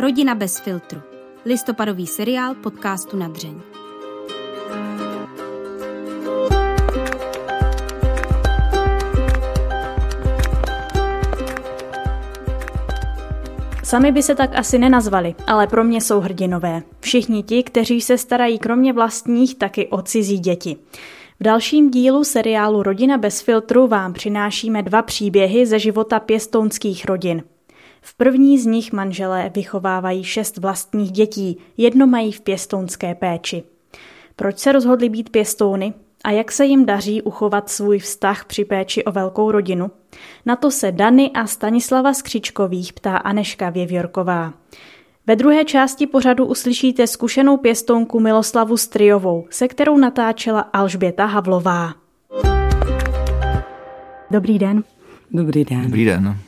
Rodina bez filtru. Listopadový seriál podcastu na dřeň. Sami by se tak asi nenazvali, ale pro mě jsou hrdinové. Všichni ti, kteří se starají kromě vlastních taky o cizí děti. V dalším dílu seriálu Rodina bez filtru vám přinášíme dva příběhy ze života pěstounských rodin. V první z nich manželé vychovávají šest vlastních dětí, jedno mají v pěstounské péči. Proč se rozhodli být pěstouny a jak se jim daří uchovat svůj vztah při péči o velkou rodinu? Na to se Dany a Stanislava Skřičkových ptá Aneška Věvjorková. Ve druhé části pořadu uslyšíte zkušenou pěstounku Miloslavu Striovou, se kterou natáčela Alžběta Havlová. Dobrý den. Dobrý den. Dobrý den.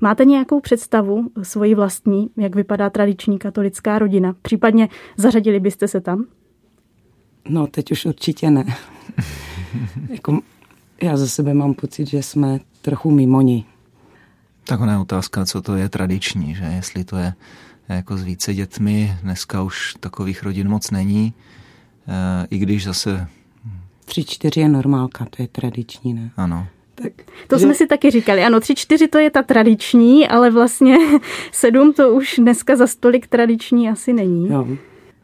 Máte nějakou představu svoji vlastní, jak vypadá tradiční katolická rodina? Případně zařadili byste se tam? No, teď už určitě ne. jako, já za sebe mám pocit, že jsme trochu mimo ní. Tak ona je otázka, co to je tradiční, že jestli to je jako s více dětmi, dneska už takových rodin moc není, e, i když zase... Tři, čtyři je normálka, to je tradiční, ne? Ano. Tak, to že... jsme si taky říkali. Ano, tři, čtyři to je ta tradiční, ale vlastně sedm to už dneska za stolik tradiční asi není. Jo.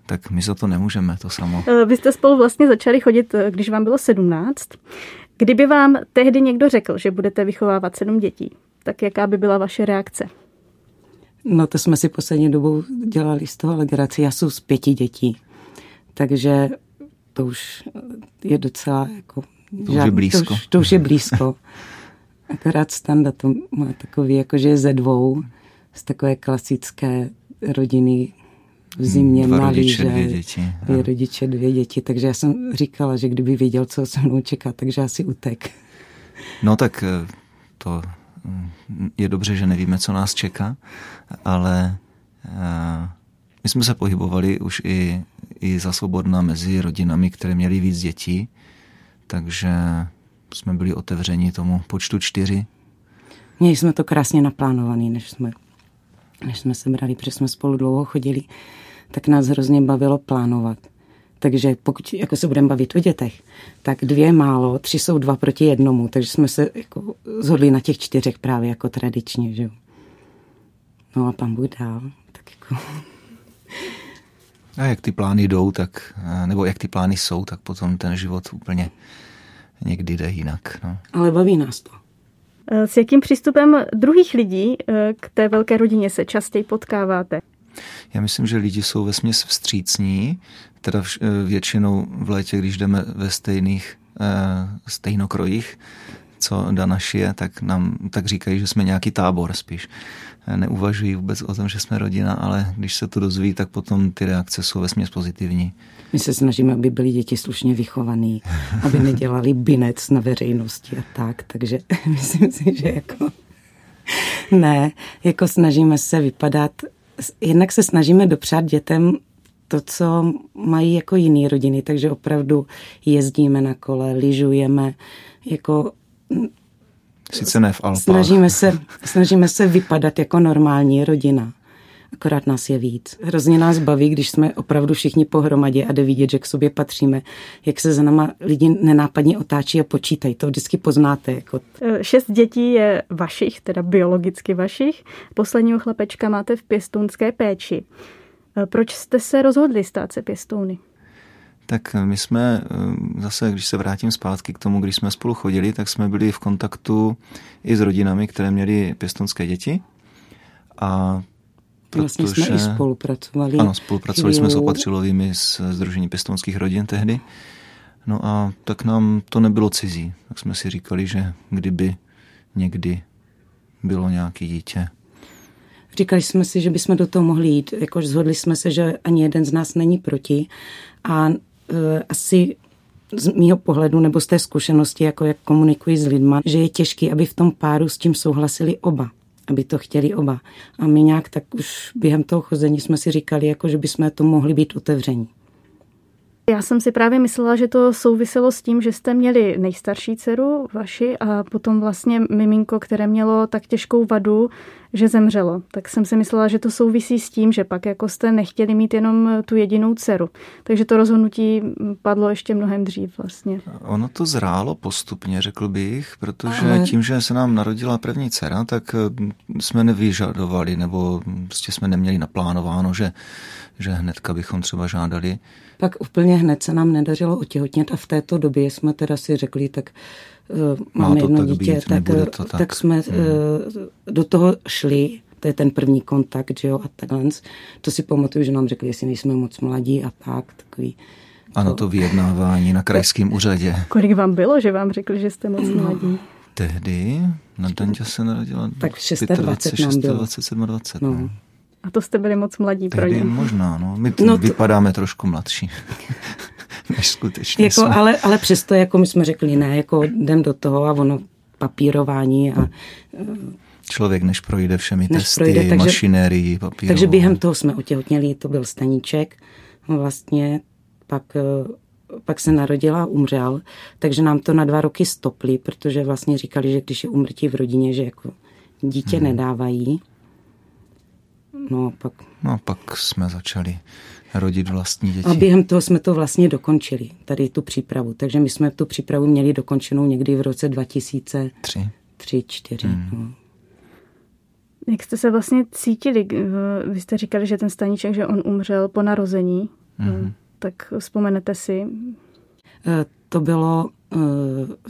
Tak my za to nemůžeme, to samo. Eh, vy jste spolu vlastně začali chodit, eh, když vám bylo sedmnáct. Kdyby vám tehdy někdo řekl, že budete vychovávat sedm dětí, tak jaká by byla vaše reakce? No to jsme si poslední dobou dělali z toho legraci. Já jsem z pěti dětí, takže to už je docela jako... To už je blízko. To už, to už je blízko. Akorát Standa to má takový, jako že je ze dvou, z takové klasické rodiny v zimě Dva malý, rodiče, že dvě děti. Dvě rodiče, dvě děti, takže já jsem říkala, že kdyby věděl, co se mnou čeká, takže asi utek. No tak eh, to je dobře, že nevíme, co nás čeká, ale eh, my jsme se pohybovali už i, i za svobodna mezi rodinami, které měly víc dětí, takže jsme byli otevřeni tomu počtu čtyři. Měli jsme to krásně naplánovaný, než jsme, než jsme se brali, protože jsme spolu dlouho chodili, tak nás hrozně bavilo plánovat. Takže pokud jako se budeme bavit o dětech, tak dvě málo, tři jsou dva proti jednomu, takže jsme se jako zhodli na těch čtyřech právě jako tradičně, že. No a pan Bůh dál, tak jako... A jak ty plány jdou, tak, nebo jak ty plány jsou, tak potom ten život úplně někdy jde jinak. No. Ale baví nás to. S jakým přístupem druhých lidí k té velké rodině se častěji potkáváte? Já myslím, že lidi jsou ve směs vstřícní, teda většinou v létě, když jdeme ve stejných stejnokrojích, co Dana šije, tak nám tak říkají, že jsme nějaký tábor spíš. Neuvažují vůbec o tom, že jsme rodina, ale když se to dozví, tak potom ty reakce jsou vesměs pozitivní. My se snažíme, aby byli děti slušně vychovaný, aby nedělali binec na veřejnosti a tak, takže myslím si, že jako ne, jako snažíme se vypadat, jednak se snažíme dopřát dětem to, co mají jako jiné rodiny, takže opravdu jezdíme na kole, lyžujeme, jako Sice ne v Alpách. Snažíme se, snažíme se vypadat jako normální rodina. Akorát nás je víc. Hrozně nás baví, když jsme opravdu všichni pohromadě a jde vidět, že k sobě patříme, jak se za náma lidi nenápadně otáčí a počítají. To vždycky poznáte. Jako... Šest dětí je vašich, teda biologicky vašich. Posledního chlapečka máte v pěstounské péči. Proč jste se rozhodli stát se pěstouny? Tak my jsme zase, když se vrátím zpátky k tomu, když jsme spolu chodili, tak jsme byli v kontaktu i s rodinami, které měly pěstonské děti. A Vlastně jsme i spolupracovali. Ano, spolupracovali jsme s opatřilovými z Združení pěstonských rodin tehdy. No a tak nám to nebylo cizí. Tak jsme si říkali, že kdyby někdy bylo nějaké dítě. Říkali jsme si, že bychom do toho mohli jít. Jakož zhodli jsme se, že ani jeden z nás není proti. A asi z mýho pohledu nebo z té zkušenosti, jako jak komunikuji s lidma, že je těžké, aby v tom páru s tím souhlasili oba aby to chtěli oba. A my nějak tak už během toho chození jsme si říkali, jako že bychom to mohli být otevření. Já jsem si právě myslela, že to souviselo s tím, že jste měli nejstarší dceru vaši a potom vlastně miminko, které mělo tak těžkou vadu, že zemřelo, tak jsem si myslela, že to souvisí s tím, že pak jako jste nechtěli mít jenom tu jedinou dceru. Takže to rozhodnutí padlo ještě mnohem dřív vlastně. Ono to zrálo postupně, řekl bych, protože Aha. tím, že se nám narodila první dcera, tak eh, jsme nevyžadovali, nebo prostě jsme neměli naplánováno, že, že hnedka bychom třeba žádali. Tak úplně hned se nám nedařilo otěhotnět a v této době jsme teda si řekli, tak uh, máme jedno tak dítě, být, tak, to tak. tak jsme hmm. uh, do toho šli, to je ten první kontakt, že jo, a takhle. To si pamatuju, že nám řekli, jestli nejsme moc mladí a tak, takový. Ano, to vyjednávání na krajském úřadě. Kolik vám bylo, že vám řekli, že jste moc no. mladí? Tehdy na Danťa se narodila tak 26, 26 27, 20. No. A to jste byli moc mladí Tehdy pro ně. možná, no. My no to... vypadáme trošku mladší. než skutečně jako, ale, ale přesto, jako my jsme řekli, ne, jako jdem do toho a ono papírování a Člověk, než projde všemi než testy, projde, takže, mašinérii, papíru. Takže během toho jsme otěhotněli, to byl staníček. Vlastně pak, eh, pak se narodila a umřel, takže nám to na dva roky stopli, protože vlastně říkali, že když je umrtí v rodině, že jako dítě hmm. nedávají. No pak... No pak jsme začali rodit vlastní děti. A během toho jsme to vlastně dokončili, tady tu přípravu. Takže my jsme tu přípravu měli dokončenou někdy v roce 2003. 3, 4. Hmm. No. Jak jste se vlastně cítili? Vy jste říkali, že ten staníček, že on umřel po narození. Hmm. Tak vzpomenete si? Eh, to bylo, eh,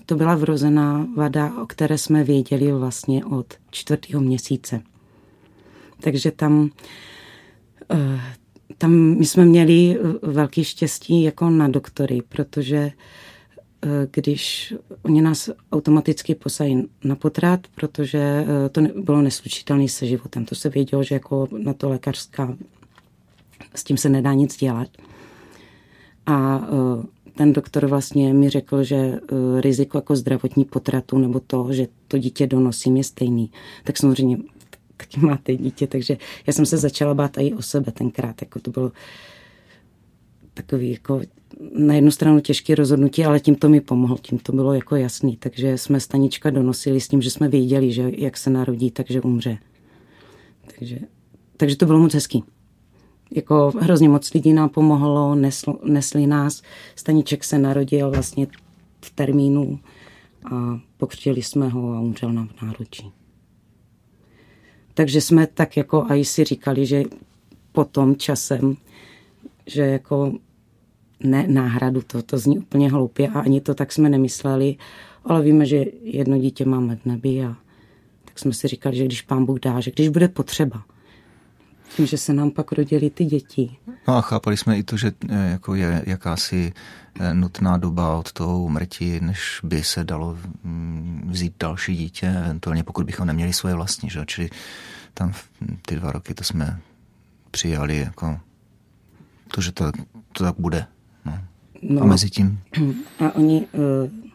to byla vrozená vada, o které jsme věděli vlastně od čtvrtého měsíce. Takže tam eh, tam my jsme měli velký štěstí jako na doktory, protože eh, když oni nás automaticky posají na potrat, protože eh, to bylo neslučitelné se životem. To se vědělo, že jako na to lékařská s tím se nedá nic dělat. A eh, ten doktor vlastně mi řekl, že riziko jako zdravotní potratu nebo to, že to dítě donosím, je stejný. Tak samozřejmě taky máte dítě, takže já jsem se začala bát i o sebe tenkrát, jako to bylo takový jako na jednu stranu těžké rozhodnutí, ale tím to mi pomohlo, tím to bylo jako jasný, takže jsme stanička donosili s tím, že jsme věděli, že jak se narodí, takže umře. Takže, takže to bylo moc hezký. Jako hrozně moc lidí nám pomohlo, nesl, nesli nás. Staniček se narodil vlastně v termínu a pokřtili jsme ho a umřel nám v náručí. Takže jsme tak jako i si říkali, že potom časem, že jako ne náhradu, to, to zní úplně hloupě a ani to tak jsme nemysleli, ale víme, že jedno dítě máme v nebi a tak jsme si říkali, že když pán Bůh dá, že když bude potřeba, tím, že se nám pak rodili ty děti. No a chápali jsme i to, že eh, jako je jakási eh, nutná doba od toho umrtí, než by se dalo mm, vzít další dítě, eventuálně pokud bychom neměli svoje vlastní. Že? Čili tam ty dva roky to jsme přijali jako to, že to, to tak bude. No. No, a mezi tím? A oni eh,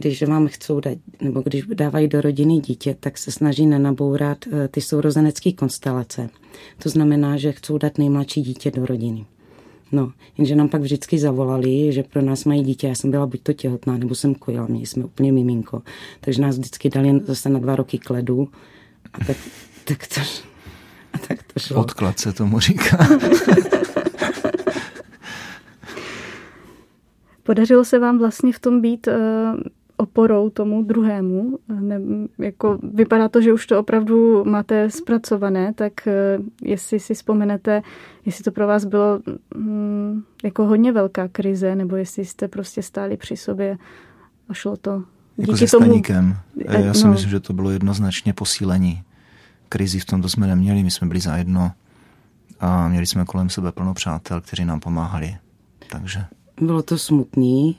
když vám chcou dát, nebo když dávají do rodiny dítě, tak se snaží nenabourat eh, ty sourozenecké konstelace. To znamená, že chcou dát nejmladší dítě do rodiny. No, jenže nám pak vždycky zavolali, že pro nás mají dítě. Já jsem byla buď to těhotná, nebo jsem kojila, měli jsme úplně miminko. Takže nás vždycky dali zase na dva roky kledu. A tak, tak to, a tak to šlo. Odklad se tomu říká. Podařilo se vám vlastně v tom být uh, oporou tomu druhému. Ne, jako vypadá to, že už to opravdu máte zpracované, tak uh, jestli si vzpomenete, jestli to pro vás bylo um, jako hodně velká krize, nebo jestli jste prostě stáli při sobě a šlo to jako díky se tomu... Staníkem. Eh, já si no. myslím, že to bylo jednoznačně posílení. Krizi v tomto jsme neměli, my jsme byli zajedno a měli jsme kolem sebe plno přátel, kteří nám pomáhali. Takže... Bylo to smutný,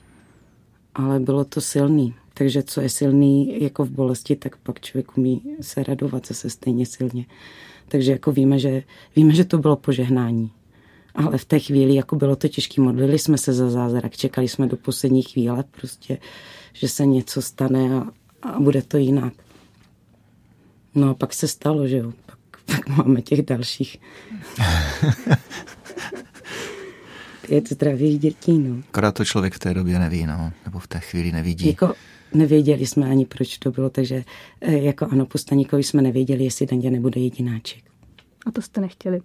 ale bylo to silný. Takže co je silný jako v bolesti, tak pak člověk umí se radovat zase stejně silně. Takže jako víme, že, víme, že to bylo požehnání. Ale v té chvíli jako bylo to těžké. Modlili jsme se za zázrak, čekali jsme do poslední chvíle prostě, že se něco stane a, a bude to jinak. No a pak se stalo, že jo. Pak, pak máme těch dalších. pět zdravých dětí, no. Akorát to člověk v té době neví, no, nebo v té chvíli nevidí. Jako, nevěděli jsme ani, proč to bylo, takže eh, jako ano, po Staníkovi jsme nevěděli, jestli Dandě nebude jedináček. A to jste nechtěli?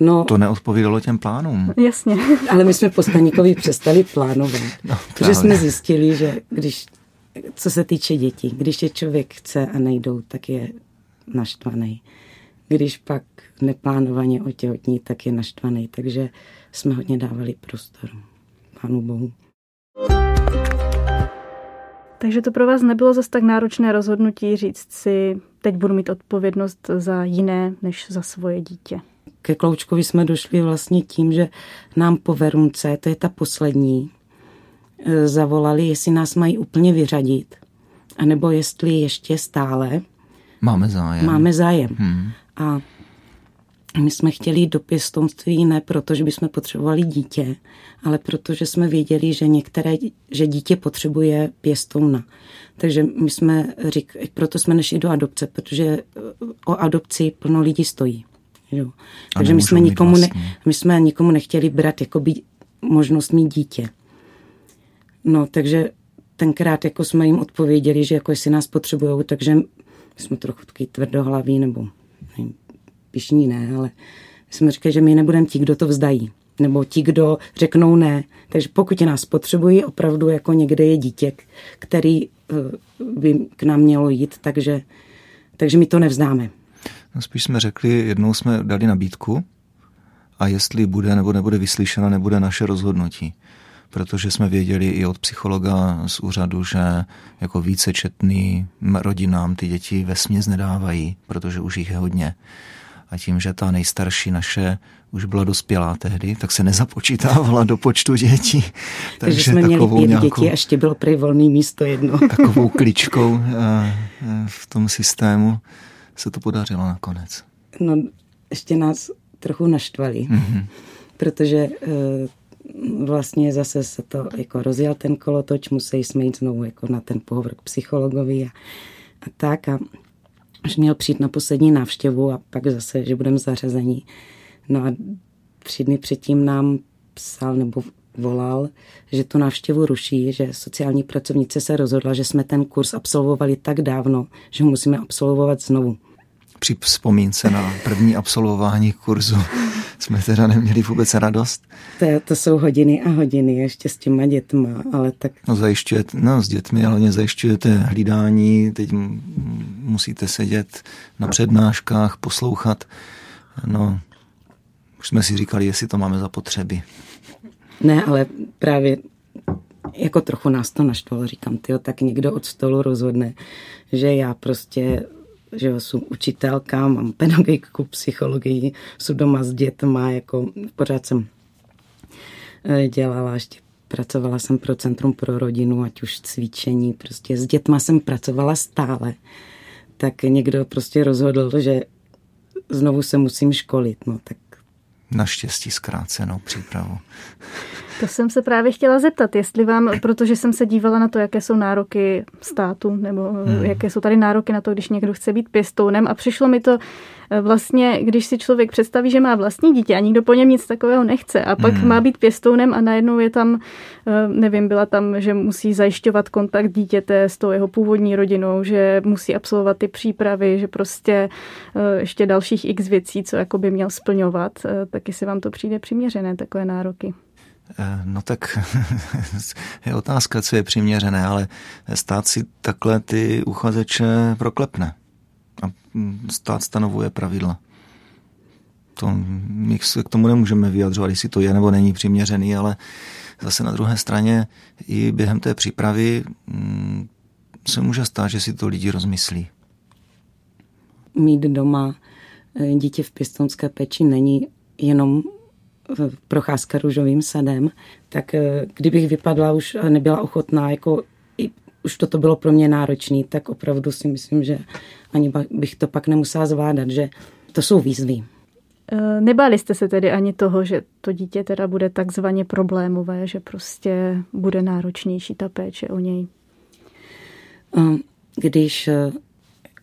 No, To neodpovídalo těm plánům. Jasně. ale my jsme po Staníkovi přestali plánovat, No, protože jsme zjistili, že když, co se týče dětí, když je člověk chce a nejdou, tak je naštvaný. Když pak neplánovaně otěhotní, tak je naštvaný, takže jsme hodně dávali prostor. Pánu Bohu. Takže to pro vás nebylo zase tak náročné rozhodnutí říct si, teď budu mít odpovědnost za jiné než za svoje dítě. ke Kloučkovi jsme došli vlastně tím, že nám po Verunce, to je ta poslední, eh, zavolali, jestli nás mají úplně vyřadit, anebo jestli ještě stále Máme zájem. máme zájem. Hmm. A my jsme chtěli jít do pěstounství ne proto, že bychom potřebovali dítě, ale protože jsme věděli, že některé, že dítě potřebuje pěstouna. Takže my jsme řík, proto jsme nešli do adopce, protože eh, o adopci plno lidí stojí. Jo. Takže my jsme, nikomu ne, vlastní. my jsme nikomu nechtěli brát jakoby možnost mít dítě. No, takže tenkrát jako jsme jim odpověděli, že jako jestli nás potřebují, takže jsme trochu taky tvrdohlaví, nebo pišní ne, ale my jsme říkali, že my nebudeme ti, kdo to vzdají. Nebo ti, kdo řeknou ne. Takže pokud nás potřebují, opravdu jako někde je dítě, který eh, by k nám mělo jít, takže, takže my to nevzdáme. No spíš jsme řekli, jednou jsme dali nabídku a jestli bude nebo nebude vyslyšena, nebude naše rozhodnutí. Protože jsme věděli i od psychologa z úřadu, že jako vícečetný rodinám ty děti ve směs nedávají, protože už jich je hodně. A tím, že ta nejstarší naše už byla dospělá tehdy, tak se nezapočítávala do počtu dětí. Takže, Takže jsme měli takovou pět nějakou, dětí a ještě bylo prý volný místo jedno. takovou kličkou eh, eh, v tom systému se to podařilo nakonec. No, ještě nás trochu naštvali, mm-hmm. protože e, vlastně zase se to jako rozjel ten kolotoč, museli jsme jít znovu jako na ten pohovor k psychologovi a, a tak a už měl přijít na poslední návštěvu a pak zase, že budeme zařazení. No a tři dny předtím nám psal nebo volal, že tu návštěvu ruší, že sociální pracovnice se rozhodla, že jsme ten kurz absolvovali tak dávno, že ho musíme absolvovat znovu. Při vzpomínce na první absolvování kurzu jsme teda neměli vůbec radost. To, to jsou hodiny a hodiny ještě s těma dětma, ale tak No zajišťujete, no s dětmi, ale hlavně zajišťujete hlídání, teď musíte sedět na přednáškách, poslouchat. No, už jsme si říkali, jestli to máme zapotřeby. ne, ale právě jako trochu nás to naštvalo, říkám, tyjo, tak někdo od stolu rozhodne, že já prostě že jo, jsem učitelka, mám pedagogiku, psychologii, jsem doma s dětma, jako pořád jsem eh, dělala ještě pracovala jsem pro Centrum pro rodinu, ať už cvičení, prostě s dětma jsem pracovala stále. Tak někdo prostě rozhodl, že znovu se musím školit, no tak Naštěstí zkrácenou přípravu. To jsem se právě chtěla zeptat, jestli vám, protože jsem se dívala na to, jaké jsou nároky státu, nebo hmm. jaké jsou tady nároky na to, když někdo chce být pěstounem a přišlo mi to eh, vlastně, když si člověk představí, že má vlastní dítě a nikdo po něm nic takového nechce a pak hmm. má být pěstounem a najednou je tam, eh, nevím, byla tam, že musí zajišťovat kontakt dítěte s tou jeho původní rodinou, že musí absolvovat ty přípravy, že prostě eh, ještě dalších x věcí, co jako by měl splňovat, tak jestli vám to přijde přiměřené, takové nároky. No tak je otázka, co je přiměřené, ale stát si takhle ty uchazeče proklepne. A stát stanovuje pravidla. To, my se k tomu nemůžeme vyjadřovat, jestli to je nebo není přiměřený, ale zase na druhé straně i během té přípravy mm, se může stát, že si to lidi rozmyslí. Mít doma eh, dítě v pěstounské péči není jenom procházka růžovým sadem, tak kdybych vypadla už a nebyla ochotná, jako i, už toto bylo pro mě náročné, tak opravdu si myslím, že ani bych to pak nemusela zvládat, že to jsou výzvy. Nebáli jste se tedy ani toho, že to dítě teda bude takzvaně problémové, že prostě bude náročnější ta péče o něj? Když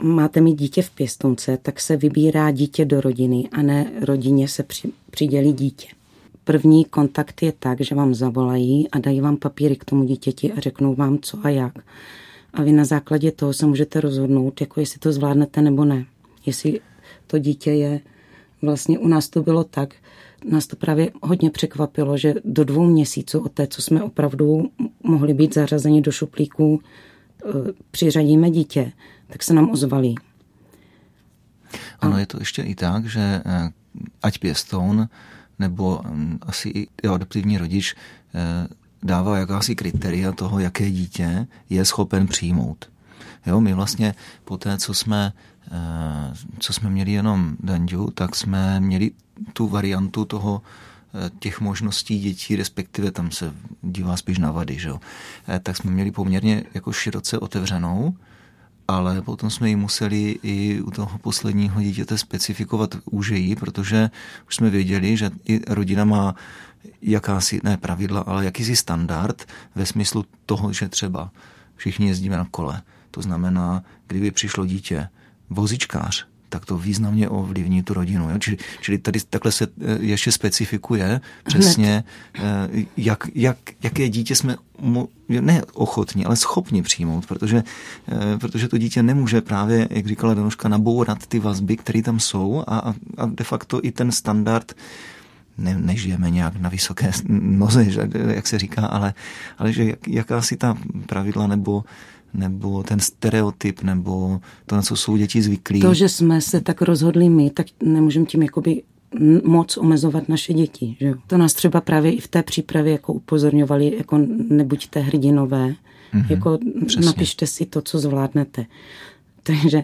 máte mít dítě v pěstonce, tak se vybírá dítě do rodiny a ne rodině se při, přidělí dítě. První kontakt je tak, že vám zavolají a dají vám papíry k tomu dítěti a řeknou vám co a jak. a vy na základě toho se můžete rozhodnout, jako jestli to zvládnete nebo ne. Jestli to dítě je, vlastně u nás to bylo tak, nás to právě hodně překvapilo, že do dvou měsíců od té, co jsme opravdu mohli být zařazeni do šuplíků, eh, přiřadíme dítě, tak se nám ozvali. Ano, je to ještě i tak, že eh, ať pěstoun nebo hm, asi i adoptivní rodič eh, dává jakási kritéria toho, jaké dítě je schopen přijmout. Jo, my vlastně po té, co jsme, eh, co jsme měli jenom Danďu, tak jsme měli tu variantu toho, eh, těch možností dětí, respektive tam se dívá spíš na vady, že jo? Tak jsme měli poměrně jako široce otevřenou, ale potom jsme ji museli i u toho posledního dítěte specifikovat úžejí, protože už jsme věděli, že i rodina má jakási, ne pravidla, ale jakýsi standard ve smyslu toho, že třeba všichni jezdíme na kole. To znamená, kdyby přišlo dítě vozičkář, tak to významně ovlivní tu rodinu. Jo? Čili, čili tady takhle se eh, ještě specifikuje přesně. Eh, jak, jak, jaké dítě jsme ne ochotní, ale schopni přijmout, protože, eh, protože to dítě nemůže právě, jak říkala Danuška, nabourat ty vazby, které tam jsou a, a de facto i ten standard ne, nežijeme nějak na vysoké noze, jak se říká, ale, ale že jak, jaká si ta pravidla nebo nebo ten stereotyp, nebo to, na co jsou děti zvyklí. To, že jsme se tak rozhodli my, tak nemůžeme tím jakoby moc omezovat naše děti. Že? To nás třeba právě i v té přípravě jako upozorňovali, jako nebuďte hrdinové, mm-hmm, jako přesně. napište si to, co zvládnete. Takže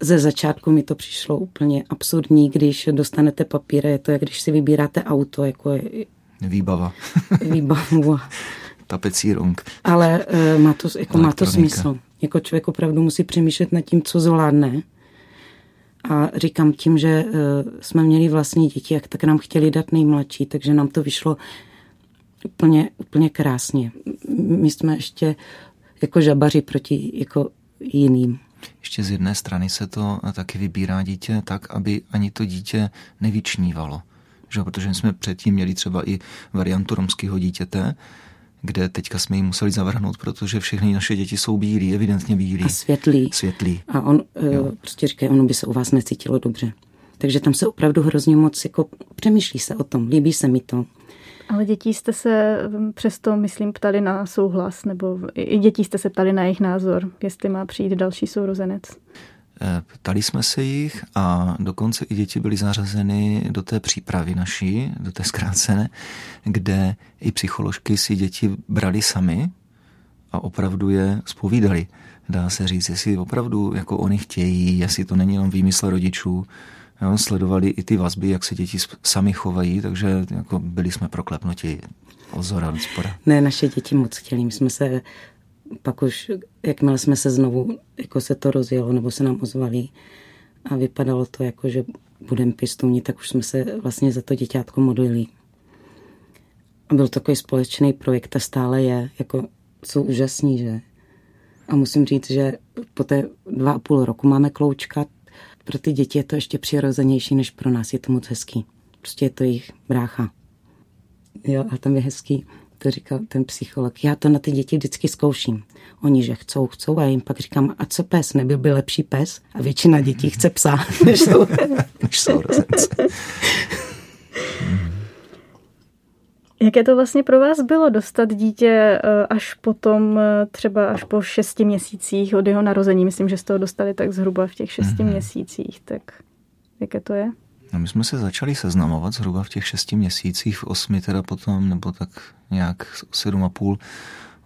ze začátku mi to přišlo úplně absurdní, když dostanete papír, je to, jak když si vybíráte auto, jako je, Výbava. Výbavu. Tapecírung. Ale uh, má, to, jako, má to smysl. Jako člověk opravdu musí přemýšlet nad tím, co zvládne. A říkám tím, že uh, jsme měli vlastní děti, jak tak nám chtěli dát nejmladší, takže nám to vyšlo úplně, úplně krásně. My jsme ještě jako žabaři proti jako jiným. Ještě z jedné strany se to taky vybírá dítě tak, aby ani to dítě nevyčnívalo. Že? Protože jsme předtím měli třeba i variantu romského dítěte, kde teďka jsme ji museli zavrhnout, protože všechny naše děti jsou bílí, evidentně bílí. A světlí. Světlí. A on jo. prostě říká, ono by se u vás necítilo dobře. Takže tam se opravdu hrozně moc jako přemýšlí se o tom, líbí se mi to. Ale dětí jste se hm, přesto, myslím, ptali na souhlas, nebo i dětí jste se ptali na jejich názor, jestli má přijít další sourozenec. Eh, ptali jsme se jich a dokonce i děti byly zařazeny do té přípravy naší, do té zkrácené, kde i psycholožky si děti brali sami a opravdu je spovídali. Dá se říct, jestli opravdu jako oni chtějí, jestli to není jenom výmysl rodičů, Jo, sledovali i ty vazby, jak se děti sami chovají, takže jako byli jsme proklepnuti ozora od spora. Ne, naše děti moc chtěli. My jsme se pak už, jakmile jsme se znovu, jako se to rozjelo, nebo se nám ozvali a vypadalo to jako, že budeme pěstouni, tak už jsme se vlastně za to děťátko modlili. A byl takový společný projekt a stále je, jako jsou úžasní, že? A musím říct, že po té dva a půl roku máme kloučka, pro ty děti je to ještě přirozenější než pro nás, je to moc hezký. Prostě je to jejich brácha. Jo, a tam je hezký, to říkal ten psycholog. Já to na ty děti vždycky zkouším. Oni, že chcou, chcou a já jim pak říkám, a co pes, nebyl by lepší pes? A většina dětí chce psa, než jsou Jaké to vlastně pro vás bylo dostat dítě eh, až potom, eh, třeba až po šesti měsících od jeho narození? Myslím, že jste ho dostali tak zhruba v těch šesti mm-hmm. měsících. Tak jaké to je? No my jsme se začali seznamovat zhruba v těch šesti měsících, v osmi teda potom, nebo tak nějak sedm a půl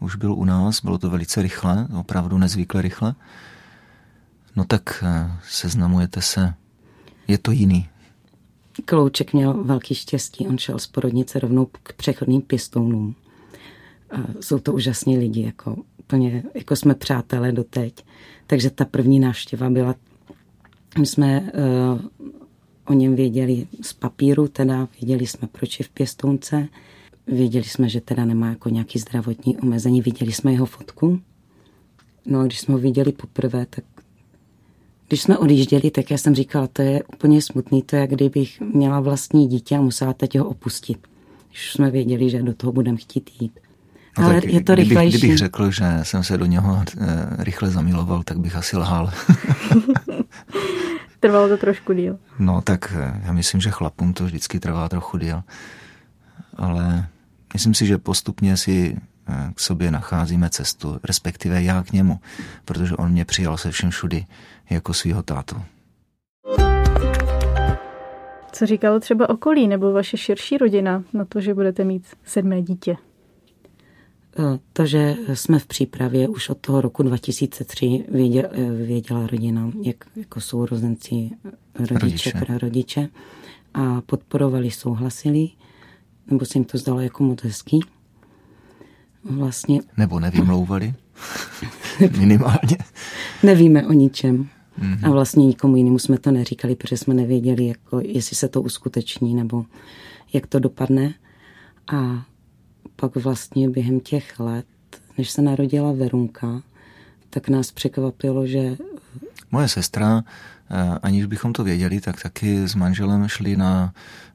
už byl u nás. Bylo to velice rychle, opravdu nezvykle rychle. No tak eh, seznamujete se. Je to jiný. Klouček měl velký štěstí, on šel z porodnice rovnou k přechodným pěstounům. A jsou to úžasní lidi, jako úplně, jako jsme přátelé doteď. Takže ta první návštěva byla, my jsme uh, o něm věděli z papíru, teda věděli jsme, proč je v pěstounce, věděli jsme, že teda nemá jako nějaký zdravotní omezení, viděli jsme jeho fotku. No a když jsme ho viděli poprvé, tak když jsme odjížděli, tak já jsem říkala, to je úplně smutný, to je, jak kdybych měla vlastní dítě a musela teď ho opustit. Když jsme věděli, že do toho budeme chtít jít. No Ale je to kdybych, rychlejší. kdybych řekl, že jsem se do něho eh, rychle zamiloval, tak bych asi lhal. Trvalo to trošku díl. No tak eh, já myslím, že chlapům to vždycky trvá trochu díl. Ale myslím si, že postupně si eh, k sobě nacházíme cestu, respektive já k němu, protože on mě přijal se všem všudy jako svýho tátu. Co říkalo třeba okolí nebo vaše širší rodina na to, že budete mít sedmé dítě? Eh, To, že jsme v přípravě už od toho roku 2003 věděla, věděla rodina, jak jako sourozenci, rodiče, Rodiče. rodiče. rodiče a podporovali, souhlasili, nebo se jim to zdalo jako moc hezký. Vlastně Nebo nevymlouvali. Minimálně. nevíme o ničem. Mhm. A vlastně nikomu jinému jsme to neříkali, protože jsme nevěděli, jako, jestli se to uskuteční nebo jak to dopadne. A pak vlastně během těch let, než se narodila Verunka, tak nás překvapilo, že Moje sestra, eh, aniž bychom to věděli, tak taky s manželem šli na,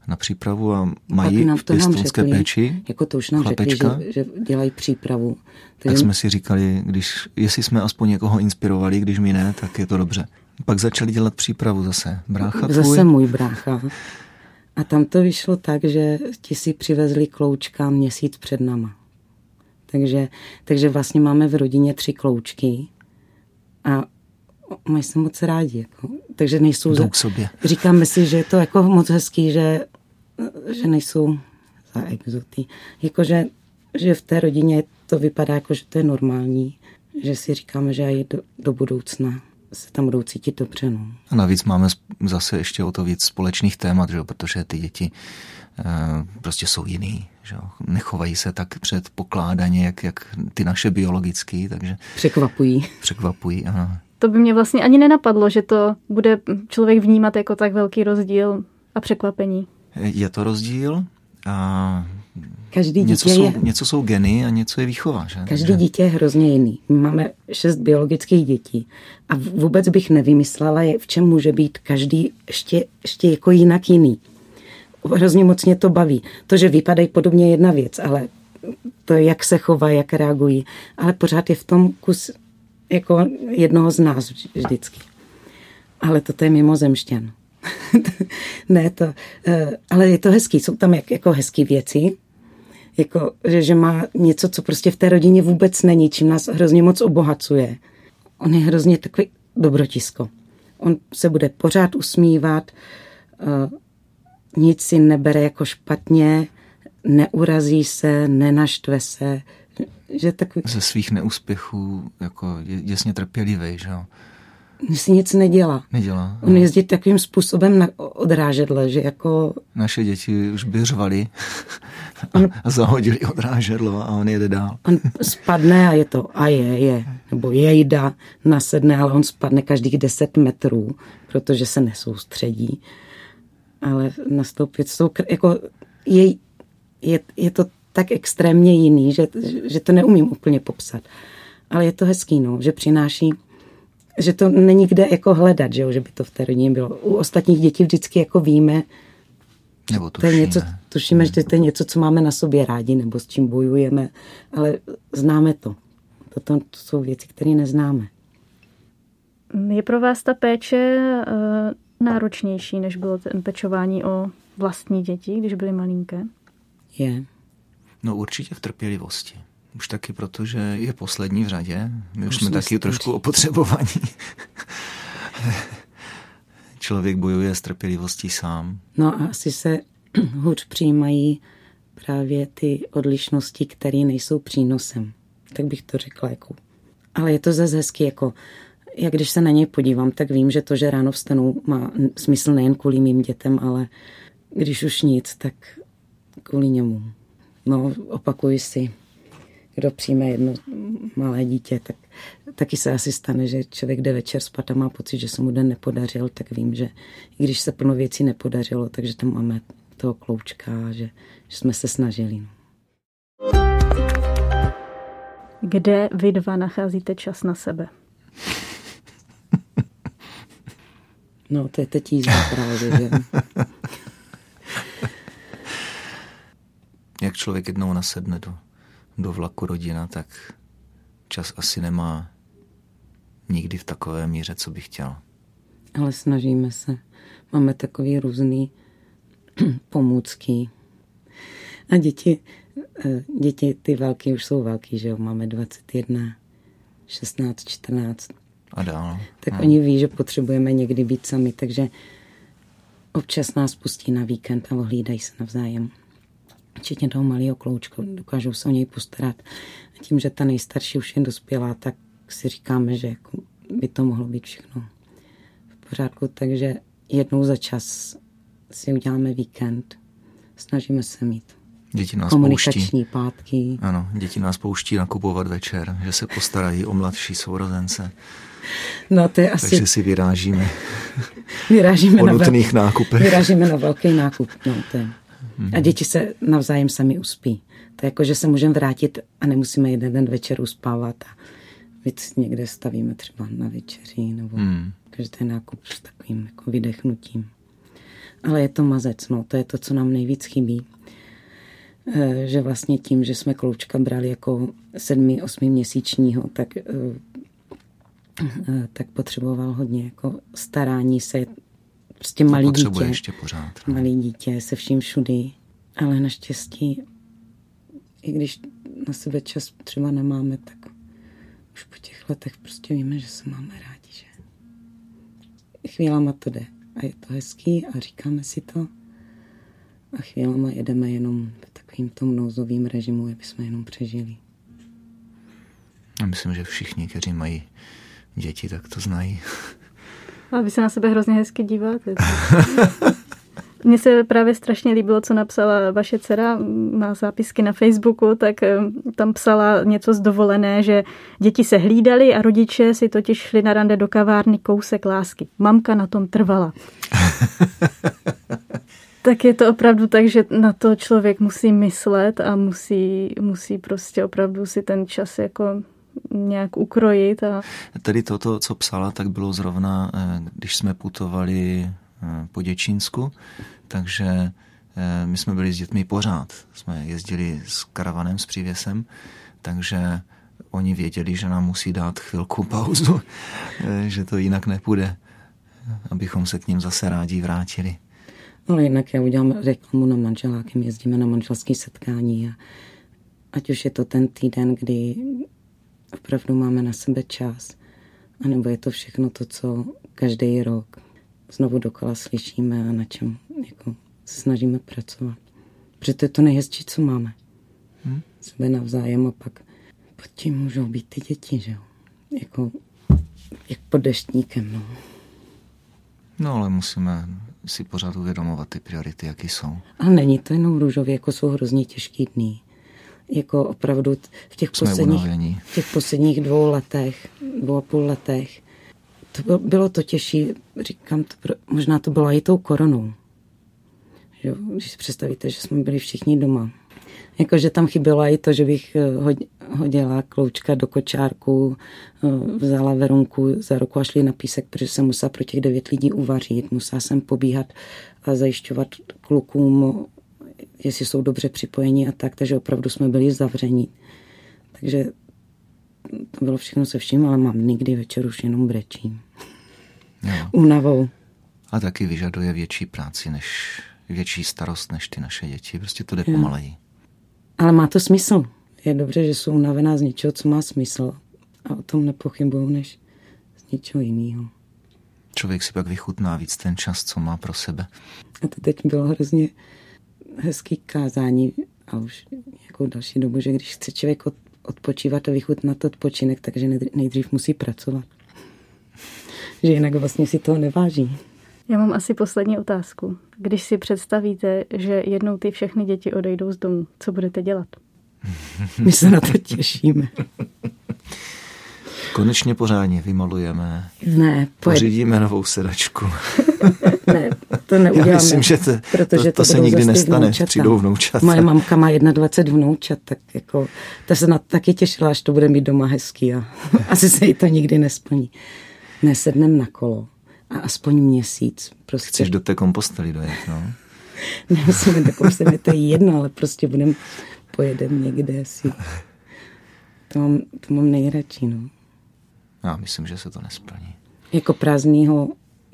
na přípravu a mají v pěstounské řekli, péči jako to už nám chlapečka. řekli, že, že dělají přípravu. Tak jsme si říkali, když, jestli jsme aspoň někoho inspirovali, když mi ne, tak je to dobře. Pak začali dělat přípravu zase. Brácha tvůj, Zase můj brácha. A tam to vyšlo tak, že ti si přivezli kloučka měsíc před nama. Takže, takže vlastně máme v rodině tři kloučky a mají se moc rádi. Jako. Takže nejsou... jdou Za, k sobě. říkáme si, že je to jako moc hezký, že, že nejsou za exoty. Jakože že v té rodině to vypadá jako, že to je normální. Že si říkáme, že i do, do budoucna se tam budou cítit dobře. No. A navíc máme zase ještě o to víc společných témat, že jo? protože ty děti eh, prostě jsou jiný. Že jo? Nechovají se tak předpokládaně, jak, jak ty naše biologický, takže Překvapují. překvapují. Ano. To by mě vlastně ani nenapadlo, že to bude člověk vnímat jako tak velký rozdíl a překvapení. Je to rozdíl a Každý něco dítě jsou, je, něco jsou geny a něco je výchova. Že? každý Takže- dítě je hrozně jiný. My máme šest biologických dětí a vůbec bych nevymyslela, v čem může být každý ještě, ještě jako jinak jiný. Hrozně moc mě to baví. To, že vypadají podobně jedna věc, ale to, jak se chovají, jak reagují, ale pořád je v tom kus jako jednoho z nás vždycky. Ale toto je mimozemšťan. ne, to, eh, ale je to hezký, jsou tam jak, jako hezký věci, jako, že, že má něco, co prostě v té rodině vůbec není, čím nás hrozně moc obohacuje. On je hrozně takový dobrotisko. On se bude pořád usmívat, uh, nic si nebere jako špatně, neurazí se, nenaštve se, že takový, Ze svých neúspěchů jako je děsně trpělivý, že jo? Si nic nedělá. Nedělá. On jezdí takovým způsobem na odrážedle, že jako Naše děti už by řvali a zahodili odrážedlo a on jede dál. on spadne a je to a je, je, nebo jejda, nasedne, ale on spadne každých 10 metrů, protože se nesoustředí. Ale nastoupit kr- jako je, je, je to tak extrémně jiný, že, že to neumím úplně popsat. Ale je to hezký, no, že přináší, že to není kde jako hledat, že, jo, že by to v té rodině bylo. U ostatních dětí vždycky jako víme, Nebo to je tušíme. něco, tušíme, že to je něco, co máme na sobě rádi, nebo s čím bojujeme, ale známe to. Toto to jsou věci, které neznáme. Je pro vás ta péče eh, náročnější, než bylo ten pečování o vlastní děti, když byly malinké? Je. No určitě v trpělivosti. Už taky proto, že je poslední v řadě. My už jsme taky staří. trošku opotřebovaní. Člověk bojuje s trpělivostí sám. No a asi se hůř přijímají právě ty odlišnosti, které nejsou přínosem. Tak bych to řekla. Jako. Ale je to zase hezky, jako, jak když se na něj podívám, tak vím, že to, že ráno vstanu, má smysl nejen kvůli mým dětem, ale když už nic, tak kvůli němu. No, opakuji si, kdo přijme jedno malé dítě, tak taky se asi stane, že člověk jde večer spát a má pocit, že se mu den nepodařil, tak vím, že i když se plno věcí nepodařilo, takže tam máme toho kloučka, že, že jsme se snažili. no. Kde vy dva nacházíte čas na sebe? No, to je teď jízda právě, že? Jak člověk jednou nasedne do do vlaku rodina, tak čas asi nemá nikdy v takové míře, co bych chtěl. Ale snažíme se. Máme takový různý pomůcky. A děti, eh, děti ty velký už jsou velký, že jo? Máme 21, 16, 14. A dál. Tak hmm. oni ví, že potřebujeme někdy být sami, takže občas nás pustí na víkend a ohlídají se navzájem. Včetně toho malého kloučka, dokážou se o něj postarat. A tím, že ta nejstarší už je dospělá, tak si říkáme, že jako by to mohlo být všechno v pořádku. Takže jednou za čas si uděláme víkend. Snažíme se mít Děti nás komunikační pouští. pátky. Ano, děti nás pouští nakupovat večer, že se postarají o mladší sourozence. No to je asi... Takže si vyrážíme vyrážíme o na nutných nákupech. Vyrážíme na velký nákup. No, to je. A děti se navzájem sami uspí. To je jako, že se můžeme vrátit a nemusíme jeden den večer uspávat a víc někde stavíme třeba na večeři nebo Hmm. každý nákup s takovým jako vydechnutím. Ale je to mazec, no, to je to, co nám nejvíc chybí. Eh, Že vlastně tím, že jsme kloučka brali jako sedmi, osmi měsíčního, tak, eh, tak potřeboval hodně jako starání se, prostě To malý dítě. ještě pořád. no. Malý dítě se vším všudy, ale naštěstí, i když na sebe čas třeba nemáme, tak už po těch letech prostě víme, že se máme rádi, že chvílema to jde a je to hezký a říkáme si to a chvílema jedeme jenom v takovým tom nouzovým režimu, aby jsme jenom přežili. Já myslím, že všichni, kteří mají děti, tak to znají. Ale vy se na sebe hrozně hezky díváte. Mně se právě strašně líbilo, co napsala vaše dcera, má zápisky na Facebooku, tak eh, tam psala něco z dovolené, že děti se hlídali a rodiče si totiž šli na rande do kavárny kousek lásky. Mamka na tom trvala. tak je to opravdu tak, že na to člověk musí myslet a musí, musí prostě opravdu si ten čas jako nějak ukrojit a Tedy toto, co psala, tak bylo zrovna, eh, když jsme putovali eh, po Děčínsku, takže eh, my jsme byli s dětmi pořád. Jsme jezdili s karavanem, s přívěsem, takže oni věděli, že nám musí dát chvilku pauzu, že to jinak nepůjde, abychom se k ním zase rádi vrátili. Ale jinak já udělám reklamu na manželákem, jezdíme na manželské setkání a ať už je to ten týden, kdy opravdu máme na sebe čas, anebo je to všechno to, co každý rok znovu dokola slyšíme a na čem jako se snažíme pracovat. Protože to je to nejhezčí, co máme. Hm? Sebe navzájem a pak pod tím můžou být ty děti, že jo. Jako, jak pod deštníkem, no. No ale musíme si pořád uvědomovat ty priority, jaký jsou. Ale není to jenom růžově, jako jsou hrozně těžký dny. Jako opravdu v těch, Jsme posledních, unavení. v těch posledních dvou letech, dvou a půl letech, to bylo, bylo to těžší, říkám, to, pro- možná to bylo i tou koronou. Že, když si představíte, že jsme byli všichni doma. Jakože tam chybělo i to, že bych eh, hod- hodila kloučka do kočárku, eh, vzala Verunku za ruku a šli na písek, protože jsem musela pro těch devět lidí uvařit. Musela jsem pobíhat a zajišťovat klukům, jestli jsou dobře připojeni a tak, takže opravdu jsme byli zavření. Takže to bylo všechno se vším, ale mám dny, kdy večer už jenom brečím. Jo. Únavou. A taky vyžaduje větší práci, než větší starost než ty naše děti. Prostě to jde Jo. pomaleji. Ale má to smysl. Je dobře, že jsou unavená z něčeho, co má smysl. A o tom nepochybuju, než z něčeho jiného. Člověk si pak vychutná víc ten čas, co má pro sebe. A to teď bylo hrozně hezký kázání a už nějakou další dobu, že když chce člověk od- odpočívat a vychutnat odpočinek, takže nejdřív musí pracovat. že jinak vlastně si toho neváží. Já mám asi poslední otázku. Když si představíte, že jednou ty všechny děti odejdou z domu, co budete dělat? My se na to těšíme. Konečně pořádně vymalujeme, Ne, pojed, pořídíme novou sedačku. to neuděláme. Já myslím, že to, protože to, to se budou nikdy nestane. vnoučata. Přijdou vnoučata. Moje mamka má 21 vnoučat, tak jako, ta se na to taky těšila, až to bude mít doma hezký a asi se jí to nikdy nesplní. Ne, sednem na kolo a aspoň měsíc. Prostě Chceš do té kompostely dojet, no? nemusíme do kousek, to je jedno, ale prostě budeme pojedeme někde si. To mám, to mám nejradši, no. Já myslím, že se to nesplní. Jako prázdného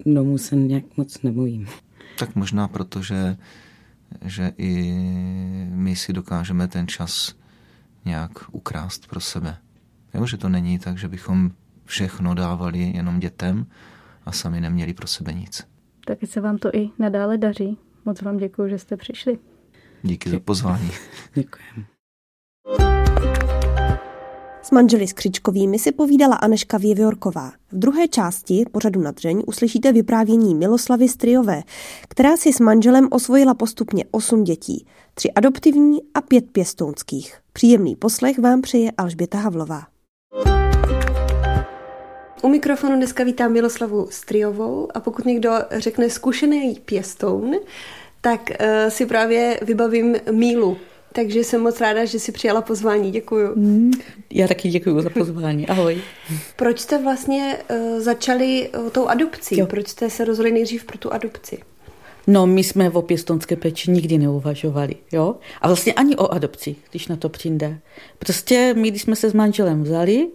domu se nějak moc nebojím. Tak možná proto, že, že i my si dokážeme ten čas nějak ukrást pro sebe. Jo, že to není tak, že bychom všechno dávali jenom dětem a sami neměli pro sebe nic. Taky se vám to i nadále daří. Moc vám děkuji, že jste přišli. Díky za pozvání. Děkujeme. S manželi Skřičkovými si povídala Aneška Věviorková. V druhé části pořadu na dřeň uslyšíte vyprávění Miloslavy Striové, která si s manželem osvojila postupně osm dětí, tři adoptivní a pět pěstounských. Příjemný poslech vám přeje Alžběta Havlová. U mikrofonu dneska vítám Miloslavu Striovou a pokud někdo řekne zkušený pěstoun, tak uh, si právě vybavím Mílu. Takže jsem moc ráda, že si přijala pozvání. Děkuju. Mm, já taky děkuji za pozvání. Ahoj. Proč jste vlastně uh, začali uh, tou adopcí? Jo. Proč jste se rozhodli nejdřív pro tu adopci? No, my jsme o pěstonské péči nikdy neuvažovali, jo? A vlastně ani o adopci, když na to přijde. Prostě my, když jsme se s manželem vzali,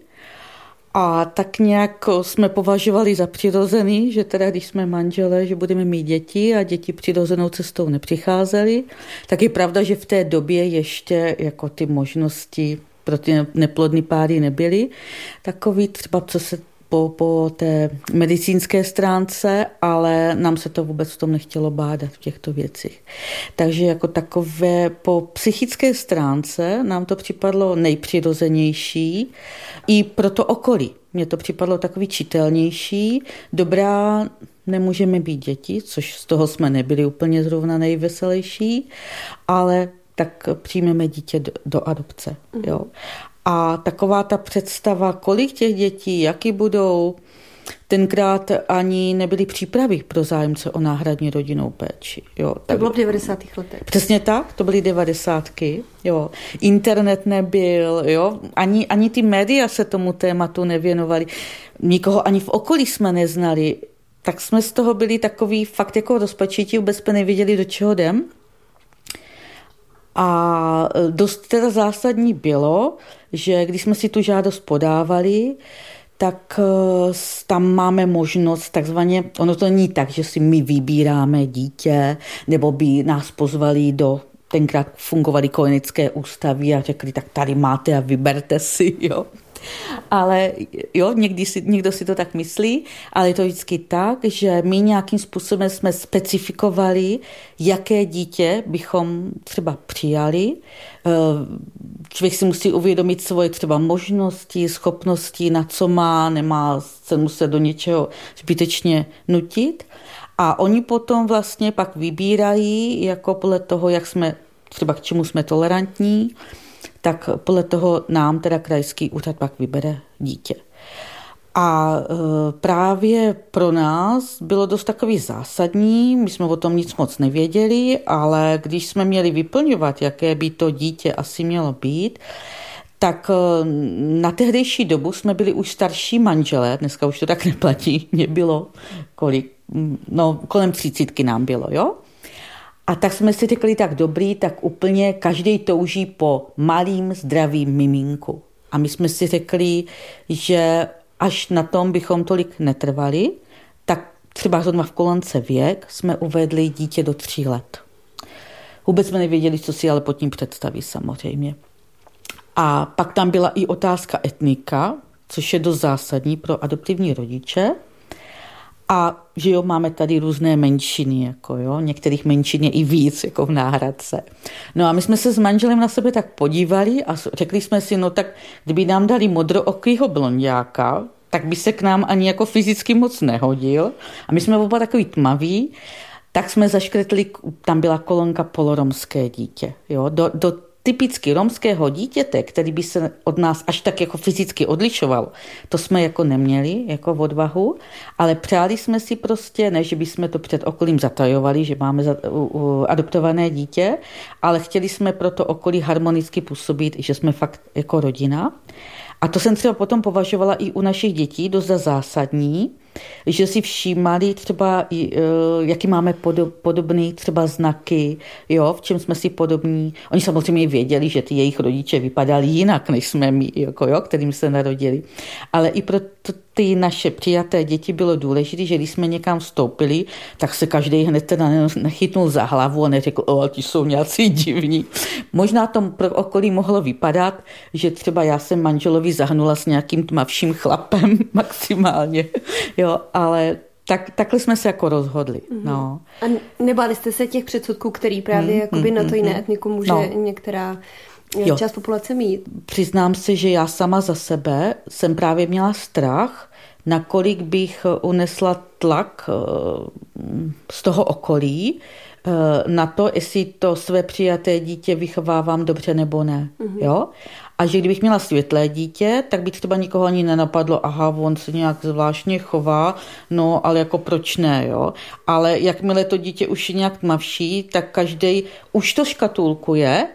a tak nějak jsme považovali za přirozený, že teda když jsme manželé, že budeme mít děti a děti přirozenou cestou nepřicházely. Tak je pravda, že v té době ještě jako ty možnosti pro ty neplodné páry nebyly. Takový třeba, co se po, po té medicínské stránce, ale nám se to vůbec v tom nechtělo bádat v těchto věcech. Takže jako takové po psychické stránce nám to připadlo nejpřirozenější i pro to okolí. Mně to připadlo takový čitelnější. Dobrá, nemůžeme být děti, což z toho jsme nebyli úplně zrovna nejveselější, ale tak přijmeme dítě do, do adopce. Jo. A taková ta představa, kolik těch dětí, jaký budou, tenkrát ani nebyly přípravy pro zájemce o náhradní rodinnou péči. Jo, tak, to bylo v 90. letech. Přesně tak, to byly devadesátky. Jo. Internet nebyl, jo. Ani, ani ty média se tomu tématu nevěnovali. Nikoho ani v okolí jsme neznali. Tak jsme z toho byli takový fakt jako rozpačití, vůbec jsme nevěděli, do čeho jdem. A dost teda zásadní bylo, že když jsme si tu žádost podávali, tak eh, tam máme možnost takzvaně, ono to není tak, že si my vybíráme dítě, nebo by nás pozvali do tenkrát fungovaly kojenecké ústavy a řekli, tak tady máte a vyberte si, jo. Ale jo, někdy si, někdo si to tak myslí, ale je to vždycky tak, že my nějakým způsobem jsme specifikovali, jaké dítě bychom třeba přijali. Eh, člověk si musí uvědomit svoje třeba možnosti, schopnosti, na co má, nemá se muset do něčeho zbytečně nutit. A oni potom vlastně pak vybírají, jako podle toho, jak jsme, třeba k čemu jsme tolerantní, tak podle toho nám teda krajský úřad pak vybere dítě. A e, právě pro nás bylo dost takový zásadní, my jsme o tom nic moc nevěděli, ale když jsme měli vyplňovat, jaké by to dítě asi mělo být, tak e, na tehdejší dobu jsme byli už starší manželé, dneska už to tak neplatí, mě bylo kolik, no kolem třicítky nám bylo, jo? A tak jsme si řekli, tak dobrý, tak úplně každý touží po malým zdravým miminku. A my jsme si řekli, že až na tom bychom tolik netrvali, tak třeba zrovna v kolonce věk jsme uvedli dítě do tří let. Vůbec jsme nevěděli, co si ale pod tím představí samozřejmě. A pak tam byla i otázka etnika, což je dost zásadní pro adoptivní rodiče. A že jo, máme tady různé menšiny, jako jo, některých menšin je i víc, jako v náhradce. No a my jsme se s manželem na sebe tak podívali a řekli jsme si, no tak kdyby nám dali modrookýho blondiáka, tak by se k nám ani jako fyzicky moc nehodil. A my jsme oba takový tmaví, tak jsme zaškretli, tam byla kolonka poloromské dítě. Jo? Do, do typicky romského dítěte, který by se od nás až tak jako fyzicky odlišoval, to jsme jako neměli, jako odvahu, ale přáli jsme si prostě, ne, že bychom to před okolím zatajovali, že máme za, u, u, adoptované dítě, ale chtěli jsme pro to okolí harmonicky působit, že jsme fakt jako rodina. A to jsem třeba potom považovala i u našich dětí dost za zásadní, že si všímali třeba, e, jaký máme podobný třeba znaky, jo, v čem jsme si podobní. Oni samozřejmě věděli, že ty jejich rodiče vypadali jinak, než jsme my, jako, jo, kterým se narodili. Ale i pro ty naše přijaté děti bylo důležité, že když jsme někam vstoupili, tak se každý hned teda nechytnul za hlavu a neřekl, o, ti jsou nějací divní. Možná to pro okolí mohlo vypadat, že třeba já jsem manželovi zahnula s nějakým tmavším chlapem maximálně, jo, ale tak, takhle jsme se jako rozhodli. Mm-hmm. No. A nebáli jste se těch předsudků, který právě mm, jakoby mm, na to jiné mm, etnikum může no. některá jo. část populace mít? Přiznám se, že já sama za sebe jsem právě měla strach, nakolik bych unesla tlak eh, z toho okolí, eh, na to, jestli to své přijaté dítě vychovávám dobře nebo ne. Mm-hmm. Jo? A že kdybych měla světlé dítě, tak by třeba nikoho ani nenapadlo, aha, on se nějak zvláštně chová, no ale jako proč ne, jo. Ale jakmile to dítě už je nějak tmavší, tak každý už to škatulkuje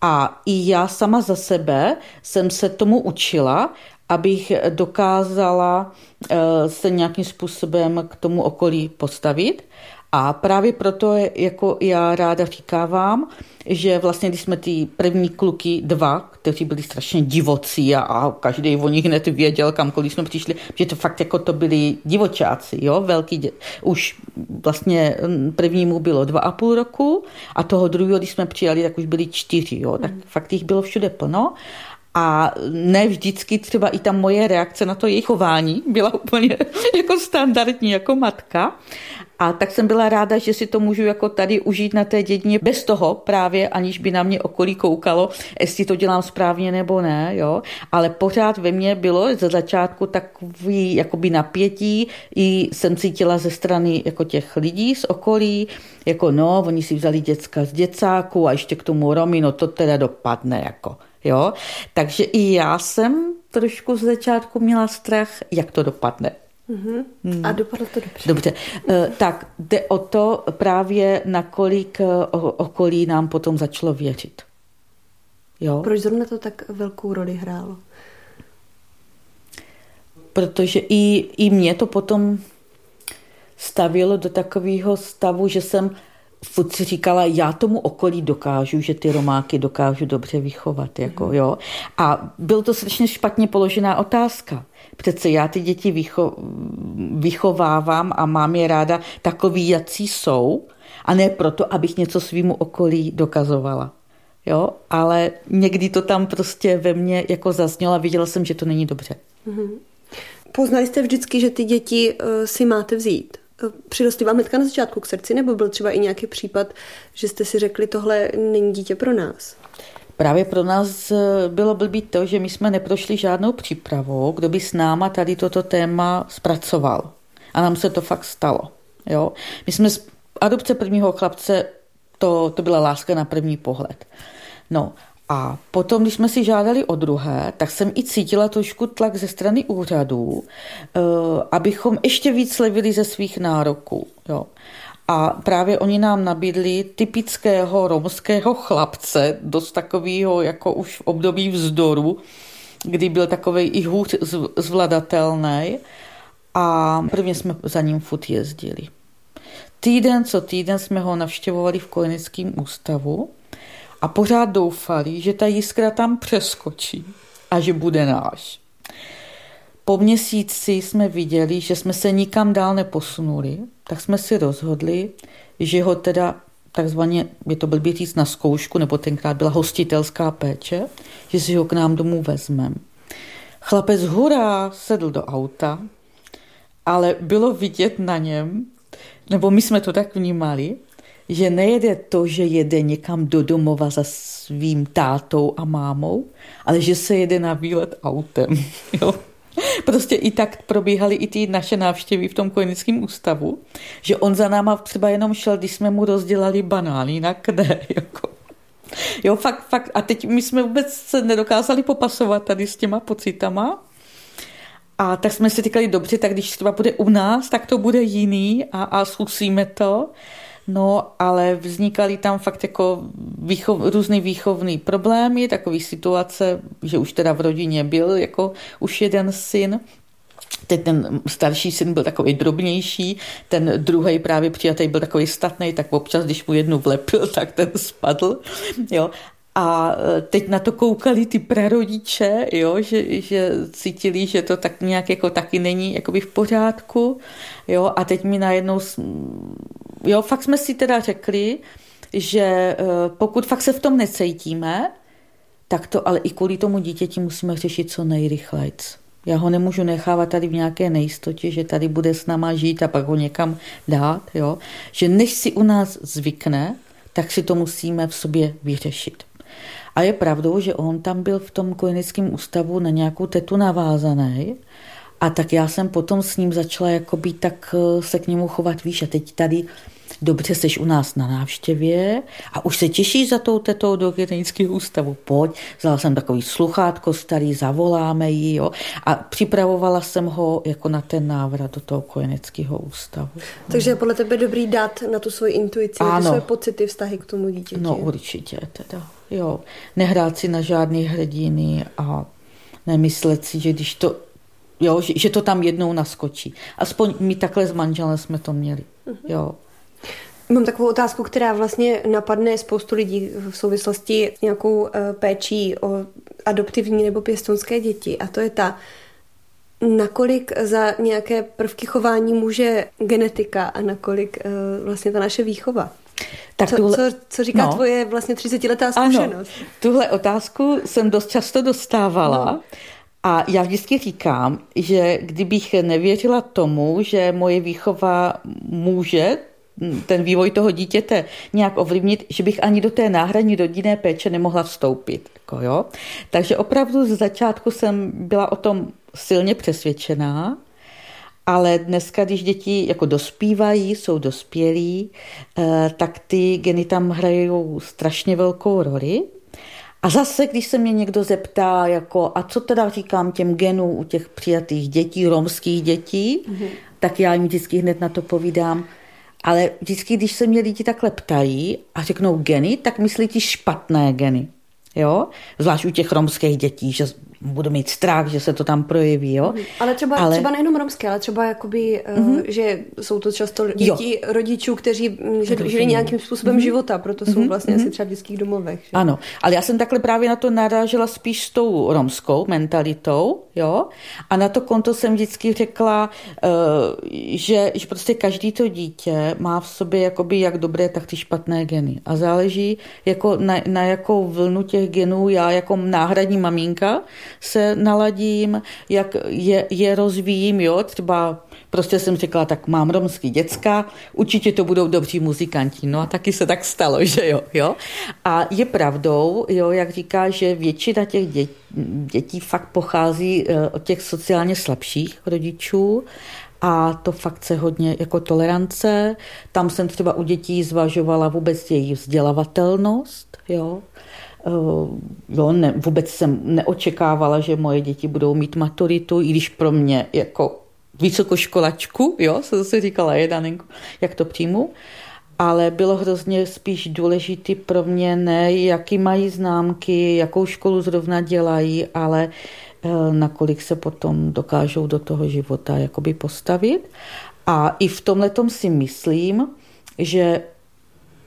a i já sama za sebe jsem se tomu učila, abych dokázala eh, se nějakým způsobem k tomu okolí postavit. A právě proto jako já ráda říkávám, že vlastně když jsme ty první kluky dva, kteří byli strašně divocí a, a každý o nich hned věděl, kamkoliv jsme přišli, že to fakt jako to byli divočáci, jo, velký, dě... už vlastně prvnímu bylo dva a půl roku a toho druhého, když jsme přijali, tak už byli čtyři, jo, tak mm. fakt jich bylo všude plno a ne vždycky třeba i ta moje reakce na to jejich chování byla úplně jako standardní, jako matka. A tak jsem byla ráda, že si to můžu jako tady užít na té dědině bez toho právě, aniž by na mě okolí koukalo, jestli to dělám správně nebo ne, jo. Ale pořád ve mně bylo ze začátku takový jakoby napětí, i jsem cítila ze strany jako těch lidí z okolí, jako no, oni si vzali děcka z děcáku a ještě k tomu Romy, no to teda dopadne, jako. Jo? Takže i já jsem trošku z začátku měla strach, jak to dopadne. Mm-hmm. Hmm. A dopadlo to dobře. Dobře, e, tak jde o to právě, nakolik e, okolí nám potom začalo věřit. Jo? Proč zrovna to tak velkou roli hrálo? Protože i, i mě to potom stavilo do takového stavu, že jsem furt si říkala, já tomu okolí dokážu, že ty romáky dokážu dobře vychovat. Jako, mm. jo. A byl to strašně špatně položená otázka. Přece já ty děti vycho, vychovávám a mám je ráda takový, jací jsou, a ne proto, abych něco svýmu okolí dokazovala. Jo, ale někdy to tam prostě ve mně jako zaznělo a viděla jsem, že to není dobře. Mm-hmm. Poznali jste vždycky, že ty děti uh, si máte vzít? Přirostly vám hnedka na začátku k srdci, nebo byl třeba i nějaký případ, že jste si řekli, tohle není dítě pro nás? Právě pro nás eh, bylo blbý to, že my jsme neprošli žádnou přípravou, kdo by s náma tady toto téma zpracoval. A nám se to fakt stalo. Jo? My jsme z adopce prvního chlapce, to, to byla láska na první pohled. No a potom, když jsme si žádali o druhé, tak jsem i cítila trošku tlak ze strany úřadů, eh, abychom ještě víc slevili ze svých nároků. Jo. A právě oni nám nabídli typického romského chlapce, dost takového jako už v období vzdoru, kdy byl takový i hůř zvladatelný. A prvně jsme za ním fut jezdili. Týden co týden jsme ho navštěvovali v kojeneckém ústavu a pořád doufali, že ta jiskra tam přeskočí a že bude náš. Po měsíci jsme viděli, že jsme se nikam dál neposunuli, tak jsme si rozhodli, že ho teda takzvaně, je to blbě říct na zkoušku, nebo tenkrát byla hostitelská péče, že si ho k nám domů vezmeme. Chlapec hurá sedl do auta, ale bylo vidět na něm, nebo my jsme to tak vnímali, že nejede to, že jede někam do domova za svým tátou a mámou, ale že se jede na výlet autem. Jo? Prostě i tak probíhaly i ty naše návštěvy v tom kojeneckém ústavu, že on za náma třeba jenom šel, když jsme mu rozdělali banány, jinak ne. Jako. Jo, fakt, fakt. A teď my jsme vůbec se nedokázali popasovat tady s těma pocitama. A tak jsme si říkali, dobře, tak když třeba bude u nás, tak to bude jiný a, a zkusíme to. No, ale vznikaly tam fakt jako výchov, různý výchovný problémy, takové situace, že už teda v rodině byl jako už jeden syn Teď ten starší syn byl takový drobnější, ten druhý právě přijatý byl takový statný, tak občas, když mu jednu vlepil, tak ten spadl. Jo. A e, teď na to koukali ty prarodiče, jo, že, že cítili, že to tak nějak jako taky není jakoby v pořádku. Jo, a teď mi najednou, jo, fakt jsme si teda řekli, že e, pokud fakt se v tom necítíme, tak to ale i kvůli tomu dítěti musíme řešit co nejrychleji. Já ho nemůžu nechávat tady v nějaké nejistotě, že tady bude s náma žít a pak ho někam dát. Jo? Že než si u nás zvykne, tak si to musíme v sobě vyřešit. A je pravdou, že on tam byl v tom kojeneckém ústavu na nějakou tetu navázaný a tak já jsem potom s ním začala jakoby tak eh, se k němu chovat, víš, a teď tady dobře, jsi u nás na návštěvě a už se těšíš za tou tetou do genetického ústavu, pojď, vzala jsem takový sluchátko starý, zavoláme ji, jo, a připravovala jsem ho jako na ten návrat do toho kojeneckého ústavu. Takže je podle tebe dobrý dát na tu svoji intuici, ano. na ty svoje pocity, vztahy k tomu dítěti. No určitě teda, jo. Nehrát si na žádný hrdiny a nemyslet si, že když to Jo, že, že to tam jednou naskočí. Aspoň my takhle s manželem jsme to měli. Uh-huh. Jo. Mám takovou otázku, která vlastně napadne spoustu lidí v souvislosti s nějakou uh, péčí o adoptivní nebo pěstonské děti. A to je ta, nakolik za nějaké prvky chování může genetika a nakolik uh, vlastně ta naše výchova. Tak co, tuhle, co, co říká no, tvoje vlastně 30-letá zkušenost? Ano, tuhle otázku jsem dost často dostávala. No. A já vždycky říkám, že kdybych nevěřila tomu, že moje výchova může ten vývoj toho dítěte nějak ovlivnit, že bych ani do té náhradní rodinné péče nemohla vstoupit. Jako jo. Takže opravdu z začátku jsem byla o tom silně přesvědčená, ale dneska, když děti jako dospívají, jsou dospělí, eh, tak ty geny tam hrajou strašně velkou roli. A zase, když se mě někdo zeptá, jako, a co teda říkám těm genům u těch přijatých dětí, romských dětí, mm-hmm. tak já jim vždycky hned na to povídám, ale vždycky, když se mě lidi takhle ptají a řeknou geny, tak myslí ti špatné geny. Jo? Zvlášť u těch romských dětí, že budu mít strach, že se to tam projeví. Jo? Mhm. Ale třeba, ale... třeba nejenom romské, ale třeba jakoby, mm-hmm. že jsou to často děti jo. rodičů, kteří mm, žili nějakým způsobem mm-hmm. života, proto jsou mm-hmm. vlastně mm-hmm. asi třeba v dětských domovech. Že? Ano, ale já jsem takhle právě na to narážela spíš s tou romskou mentalitou, jo? A na to konto jsem vždycky řekla, uh, že, že prostě každý to dítě má v sobě jakoby jak dobré, tak ty špatné geny. A záleží jako na, na jakou vlnu těch genů já jako náhradní maminka se naladím, jak je, je rozvíjím, jo, třeba prostě jsem řekla, tak mám romský děcka, určitě to budou dobří muzikanti. No a taky se tak stalo, že jo. jo? A je pravdou, jo, jak říká, že většina těch dětí, dětí fakt pochází eh, od těch sociálně slabších rodičů a to fakt se hodně jako tolerance. Tam jsem třeba u dětí zvažovala vůbec jejich vzdělavatelnost, jo. Eh, jo, ne, vůbec jsem neočekávala, že moje děti budou mít maturitu, i když pro mě jako vysokoškolačku, jo, jsem si říkala, jedanenku, jak to přijmu, ale bylo hrozně spíš důležité pro mě ne, jaký mají známky, jakou školu zrovna dělají, ale eh, nakolik se potom dokážou do toho života jakoby postavit. A i v tomhle si myslím, že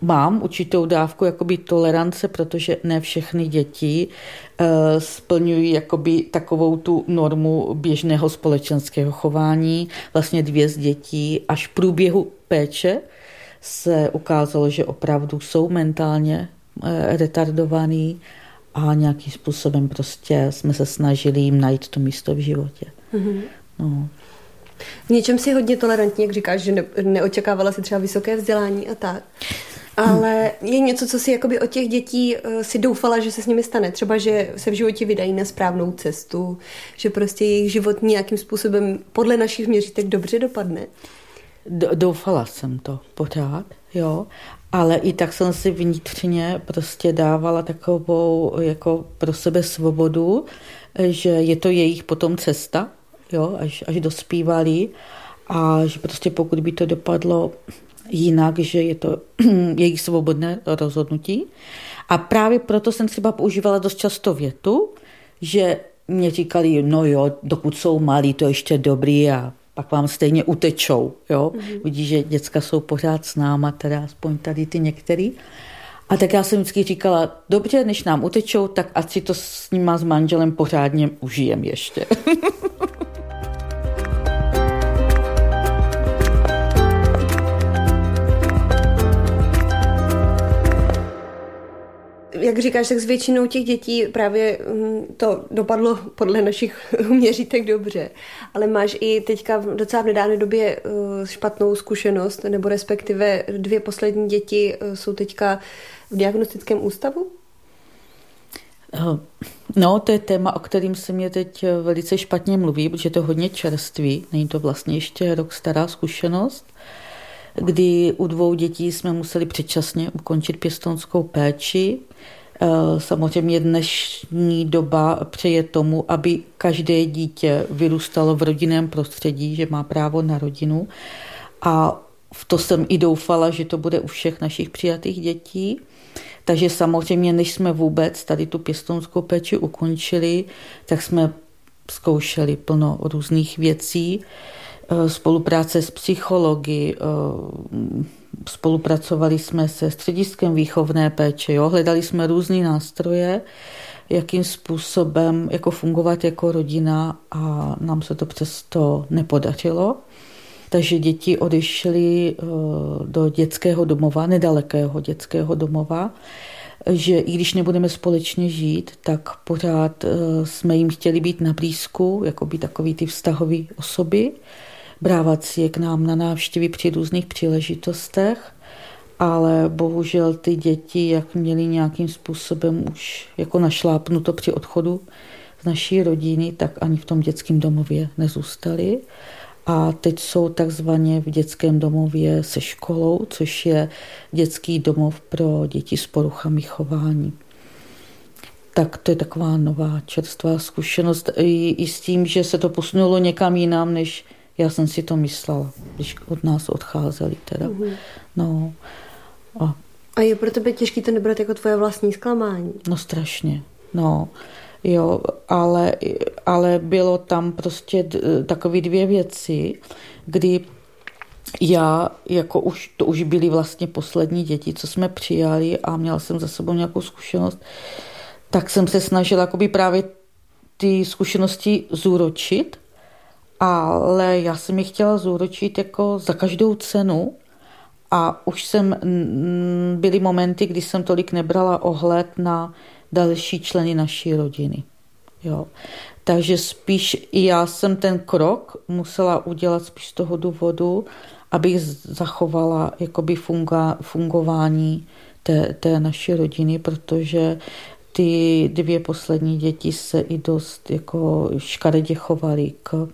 mám určitou dávku jakoby tolerance, protože ne všechny děti uh, splňují jakoby takovou tu normu běžného společenského chování. Vlastně dvě z dětí až v průběhu péče se ukázalo, že opravdu jsou mentálně uh, retardovaný a nějakým způsobem prostě jsme se snažili jim najít to místo v životě. Mm-hmm. No. V něčem si hodně tolerantní, jak říkáš, že ne, neočekávala si třeba vysoké vzdělání a tak. Ale je něco, co si jakoby od těch dětí uh, si doufala, že se s nimi stane. Třeba, že se v životě vydají na správnou cestu, že prostě jejich život nějakým způsobem podle našich měřítek dobře dopadne. Doufala jsem to pořád, jo. Ale i tak jsem si vnitřně prostě dávala takovou jako pro sebe svobodu, že je to jejich potom cesta, jo, až, až dospívali a že prostě pokud by to dopadlo jinak, že je to jejich svobodné rozhodnutí. A právě proto jsem třeba používala dost často větu, že mě říkali, no jo, dokud jsou malí, to ještě dobrý a pak vám stejně utečou. Jo? Mm-hmm. Vidí, že děcka jsou pořád s náma, teda aspoň tady ty některý. A tak já jsem vždycky říkala, dobře, než nám utečou, tak ať si to s nima s manželem pořádně užijem ještě. jak říkáš, tak s většinou těch dětí právě mm, to dopadlo podle našich měřítek dobře. Ale máš i teďka v docela v nedávné době uh, špatnou zkušenost, nebo respektive dvě poslední děti uh, jsou teďka v diagnostickém ústavu? Eh, no, to je téma, o kterým se mě teď velice špatně mluví, protože to je hodně čerství. Není to vlastně ještě rok stará zkušenost, kdy u dvou dětí jsme museli předčasně ukončit pěstonskou péči. Eh, samozřejmě dnešní doba přeje tomu, aby každé dítě vyrůstalo v rodinném prostředí, že má právo na rodinu. A v to jsem i doufala, že to bude u všech našich přijatých dětí. Takže samozřejmě, než jsme vůbec tady tu pěstounskou péči ukončili, tak jsme zkoušeli plno různých věcí. Eh, spolupráce s psychologi, eh, spolupracovali jsme se střediskem výchovné péče, jo? hledali jsme různé nástroje, jakým způsobem jako fungovat jako rodina a nám se to přesto nepodařilo. Takže děti odešly eh, do dětského domova, nedalekého dětského domova, že i když nebudeme společně žít, tak pořád jsme jim chtěli být na blízku, jako by takový ty vztahové osoby brávat si je k nám na návštěvy při různých příležitostech, ale bohužel ty děti, jak měli nějakým způsobem už jako našlápnuto při odchodu z naší rodiny, tak ani v tom dětském domově nezůstali. A teď jsou takzvaně v dětském domově se školou, což je dětský domov pro děti s poruchami chování. Tak to je taková nová čerstvá zkušenost i, i s tím, že se to posunulo někam jinam, než já jsem si to myslela, když od nás odcházeli teda. Mm-hmm. No. A, a je pro tebe těžký to nebrat jako tvoje vlastní zklamání? No strašně, no. Jo, ale, ale bylo tam prostě takové dvě věci, kdy já, jako už, to už byly vlastně poslední děti, co jsme přijali a měla jsem za sebou nějakou zkušenost, tak jsem se snažila právě ty zkušenosti zúročit ale já jsem ji chtěla zúročit jako za každou cenu a už jsem, byly momenty, kdy jsem tolik nebrala ohled na další členy naší rodiny. Jo. Takže spíš já jsem ten krok musela udělat spíš z toho důvodu, abych zachovala jakoby funga, fungování té, té naší rodiny, protože ty dvě poslední děti se i dost jako škaredě chovaly k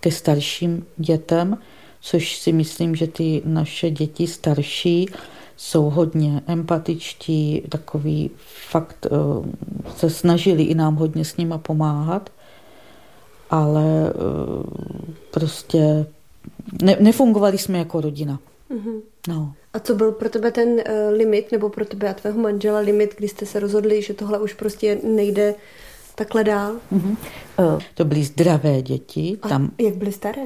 ke starším dětem, což si myslím, že ty naše děti starší jsou hodně empatičtí, takový fakt eh, se snažili i nám hodně s nima pomáhat, ale eh, prostě ne, nefungovali jsme jako rodina. Mm-hmm. No. A co byl pro tebe ten uh, limit, nebo pro tebe a tvého manžela limit, kdy jste se rozhodli, že tohle už prostě nejde takhle dál? Mm-hmm. To byly zdravé děti. A tam jak byly staré?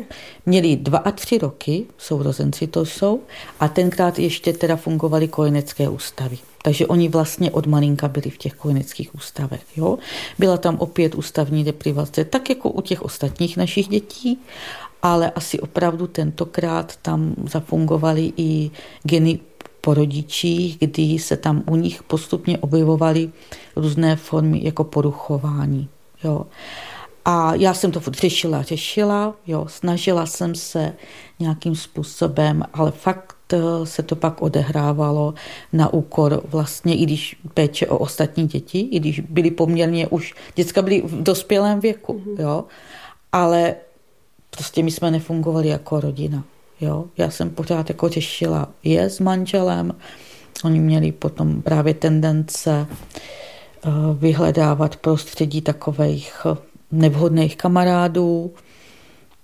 Měli dva a tři roky, sourozenci to jsou, a tenkrát ještě teda fungovaly kojenecké ústavy. Takže oni vlastně od malinka byli v těch kojeneckých ústavech. Jo? Byla tam opět ústavní deprivace, tak jako u těch ostatních našich dětí, ale asi opravdu tentokrát tam zafungovaly i geny po rodičích, kdy se tam u nich postupně objevovaly různé formy jako poruchování. Jo. A já jsem to furt řešila, řešila, jo, snažila jsem se nějakým způsobem, ale fakt eh, se to pak odehrávalo na úkor vlastně, i když péče o ostatní děti, i když byly poměrně už, děcka byly v dospělém věku, mm-hmm. jo, ale prostě my jsme nefungovali jako rodina. Jo? Já jsem pořád jako řešila je s manželem. Oni měli potom právě tendence eh, vyhledávat prostředí takových eh, nevhodných kamarádů.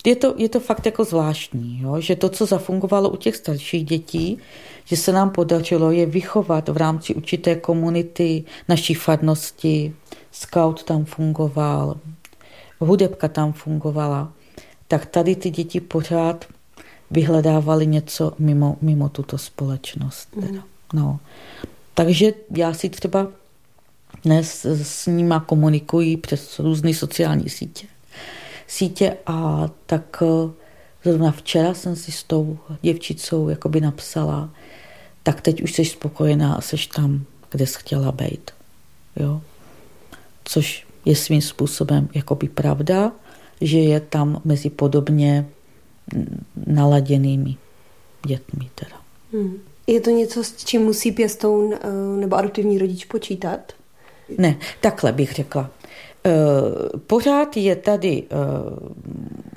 Je to, je to fakt jako zvláštní, jo? že to, co zafungovalo u těch starších dětí, že se nám podařilo je vychovat v rámci určité komunity naší farnosti, scout tam fungoval, hudebka tam fungovala, tak tady ty děti pořád vyhledávali něco mimo, mimo tuto společnost. Teda. Mm. No. Takže já si třeba dnes s nima komunikuji přes různé sociální sítě. Sítě a tak eh, zrovna včera jsem si s tou děvčicou jakoby napsala, tak teď už jsi spokojená a jsi tam, kde jsi chtěla být. Jo? Což je svým způsobem jakoby pravda, že je tam mezi podobně naladěnými dětmi. Teda. Hmm. Je to něco, s čím musí pěstoun eh, nebo adoptivní rodič počítat? Ne, takhle bych řekla. Eh, pořád je tady eh,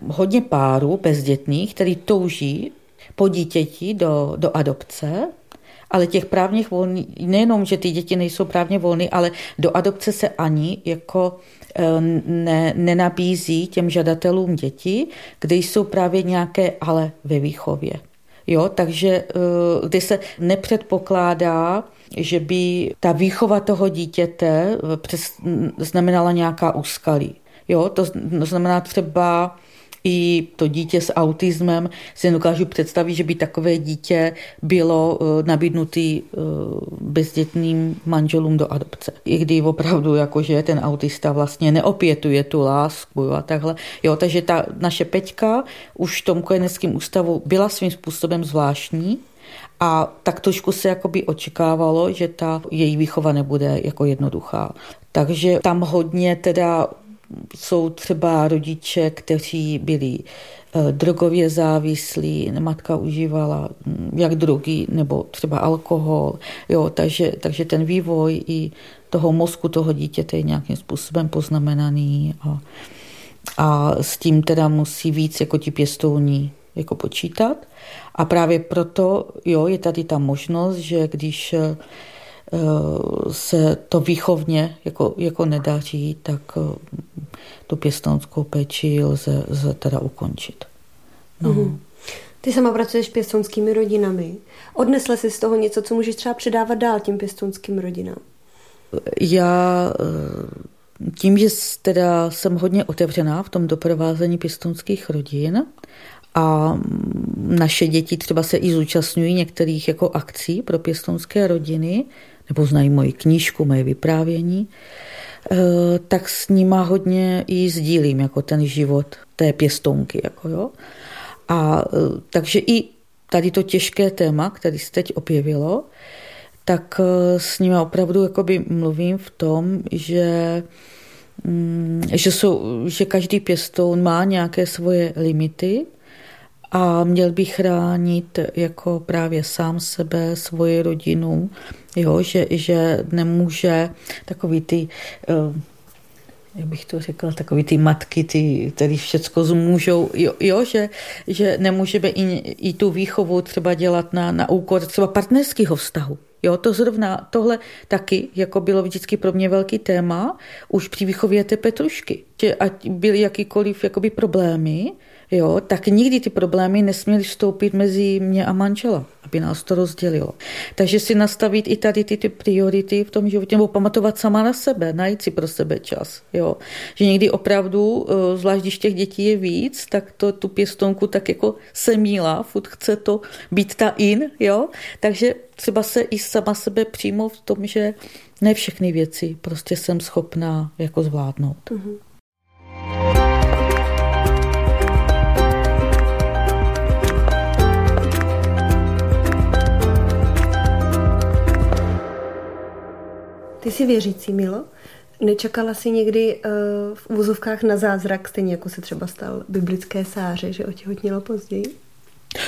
hodně párů bezdětných, který touží po dítěti do, do adopce, ale těch právních volných, nejenom, že ty děti nejsou právně volné, ale do adopce se ani jako ne, nenabízí těm žadatelům děti, kde jsou právě nějaké ale ve výchově. Jo, takže eh, kdy se nepředpokládá, že by ta výchova toho dítěte přes, znamenala nějaká úskalí. Jo, to znamená třeba i to dítě s autismem si dokážu představit, že by takové dítě bylo eh, nabídnutý eh, bezdětným manželům do adopce. I kdy opravdu jakože ten autista vlastně neopětuje tu lásku jo, a takhle. Jo, takže ta naše Peťka už v tom kojeneckém ústavu byla svým způsobem zvláštní, a tak trošku se jakoby očekávalo, že ta její výchova nebude jako jednoduchá. Takže tam hodně teda jsou třeba rodiče, kteří byli eh, drogově závislí, matka užívala hm, jak drogy nebo třeba alkohol, jo, takže, takže ten vývoj i toho mozku toho dítěte je nějakým způsobem poznamenaný a, a s tím teda musí víc jako ti pěstouni jako počítat. A právě proto jo, je tady ta možnost, že když eh, se to výchovně jako, jako nedaří, tak eh, tu pěstounskou péči lze, lze teda ukončit. No. Mm-hmm. Ty sama pracuješ s pěstounskými rodinami. Odnesla jsi z toho něco, co můžeš třeba předávat dál těm pěstounským rodinám? Já eh, tím, že teda jsem hodně otevřená v tom doprovázení pěstounských rodin a naše děti třeba se i zúčastňují některých jako akcí pro pěstounské rodiny, nebo znají moji knížku, moje vyprávění, Eh, tak s nima hodně i sdílím jako ten život té pěstounky. Jako jo. A eh, takže i tady to těžké téma, který se teď objevilo, tak eh, s nimi opravdu jakoby mluvím v tom, že, mm, že, jsou, že každý pěstoun má nějaké svoje limity a měl by chránit jako právě sám sebe, svoji rodinu, jo, že, že nemůže takový ty eh, jak bych to řekla, takový ty matky, ty, které všecko zmůžou, jo, jo že, že nemůžeme i, i tu výchovu třeba dělat na, na úkor třeba partnerského vztahu. Jo, to zrovna tohle taky jako bylo vždycky pro mě velký téma už při výchově té Petrušky. Že ať byly jakýkoliv jakoby problémy, jo, tak nikdy ty problémy nesměly vstoupit mezi mě a manžela, aby nás to rozdělilo. Takže si nastavit i tady ty, ty priority v tom životě, nebo pamatovat sama na sebe, najít si pro sebe čas. Jo. Že někdy opravdu, eh, zvlášť když těch dětí je víc, tak to tu pěstonku tak jako se míla, furt chce to být ta in, jo. Takže třeba se i sama sebe přijmout v tom, že ne všechny věci prostě jsem schopná jako zvládnout. Mm-hmm. Ty jsi věřící, Milo? Nečekala jsi někdy uh, v úzovkách na zázrak, stejně jako se třeba stal biblické sáře, že otěhotnělo později?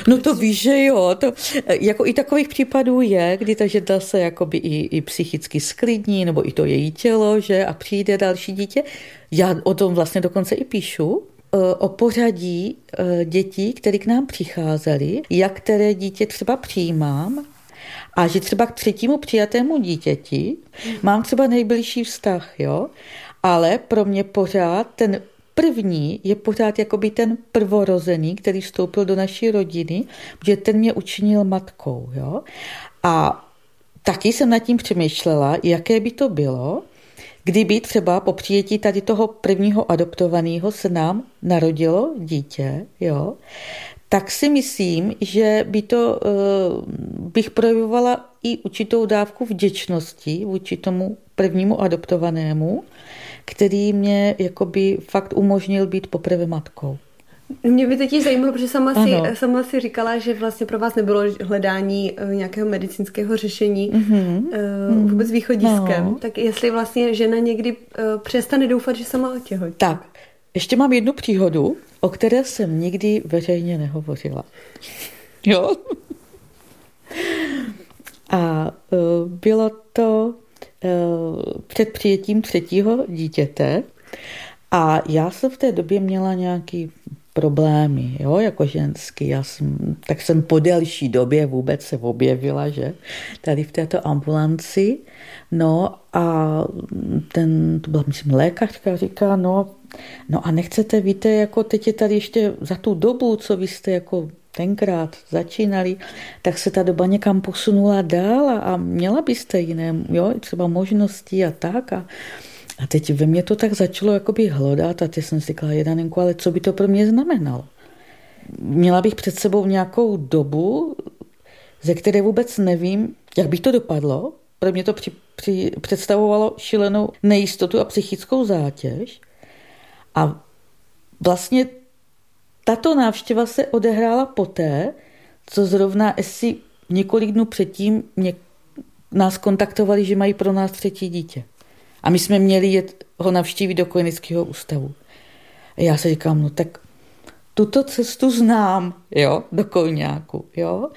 No to víš, že jo. To, jako i takových případů je, kdy ta žena se jakoby i, i psychicky sklidní, nebo i to její tělo, že a přijde další dítě. Já o tom vlastně dokonce i píšu, eh, o pořadí eh, dětí, které k nám přicházely, jak které dítě třeba přijímám a že třeba k třetímu přijatému dítěti mám třeba nejbližší vztah, jo, ale pro mě pořád ten první je pořád jakoby ten prvorozený, který vstoupil do naší rodiny, že ten mě učinil matkou, jo. A taky jsem nad tím přemýšlela, jaké by to bylo, kdyby třeba po přijetí tady toho prvního adoptovaného se nám narodilo dítě, jo, tak si myslím, že by to, eh, bych projevovala i určitou dávku vděčnosti vůči tomu prvnímu adoptovanému, který mě jakoby fakt umožnil být poprvé matkou. Mě by teď zajímalo, protože sama si, sama si říkala, že vlastně pro vás nebylo hledání eh, nějakého medicínského řešení mm-hmm. vůbec východiskem. No. Tak jestli vlastně žena někdy přestane doufat, že sama otěhotí. Tak, ještě mám jednu příhodu, o které jsem nikdy veřejně nehovořila. Jo? A bylo to před přijetím třetího dítěte a já jsem v té době měla nějaký problémy, jo, jako ženský. Já jsem, tak jsem po delší době vůbec se objevila, že, tady v této ambulanci. No a ten, to byla, myslím, lékařka, říká, no, no a nechcete, víte, jako teď je tady ještě za tu dobu, co vy jste jako tenkrát začínali, tak se ta doba někam posunula dál a, měla byste jiné, jo, třeba možnosti a tak a, a teď ve mně to tak začalo jakoby hlodat a teď jsem si říkala, Jedanenku, ale co by to pro mě znamenalo? Měla bych před sebou nějakou dobu, ze které vůbec nevím, jak by to dopadlo. Pro mě to při, při, představovalo šilenou nejistotu a psychickou zátěž. A vlastně tato návštěva se odehrála poté, co zrovna si několik dnů předtím mě, nás kontaktovali, že mají pro nás třetí dítě. A my jsme měli jet ho navštívit do kojeneckého ústavu. A já se říkám, no tak tuto cestu znám, jo, do Kojňáku, jo.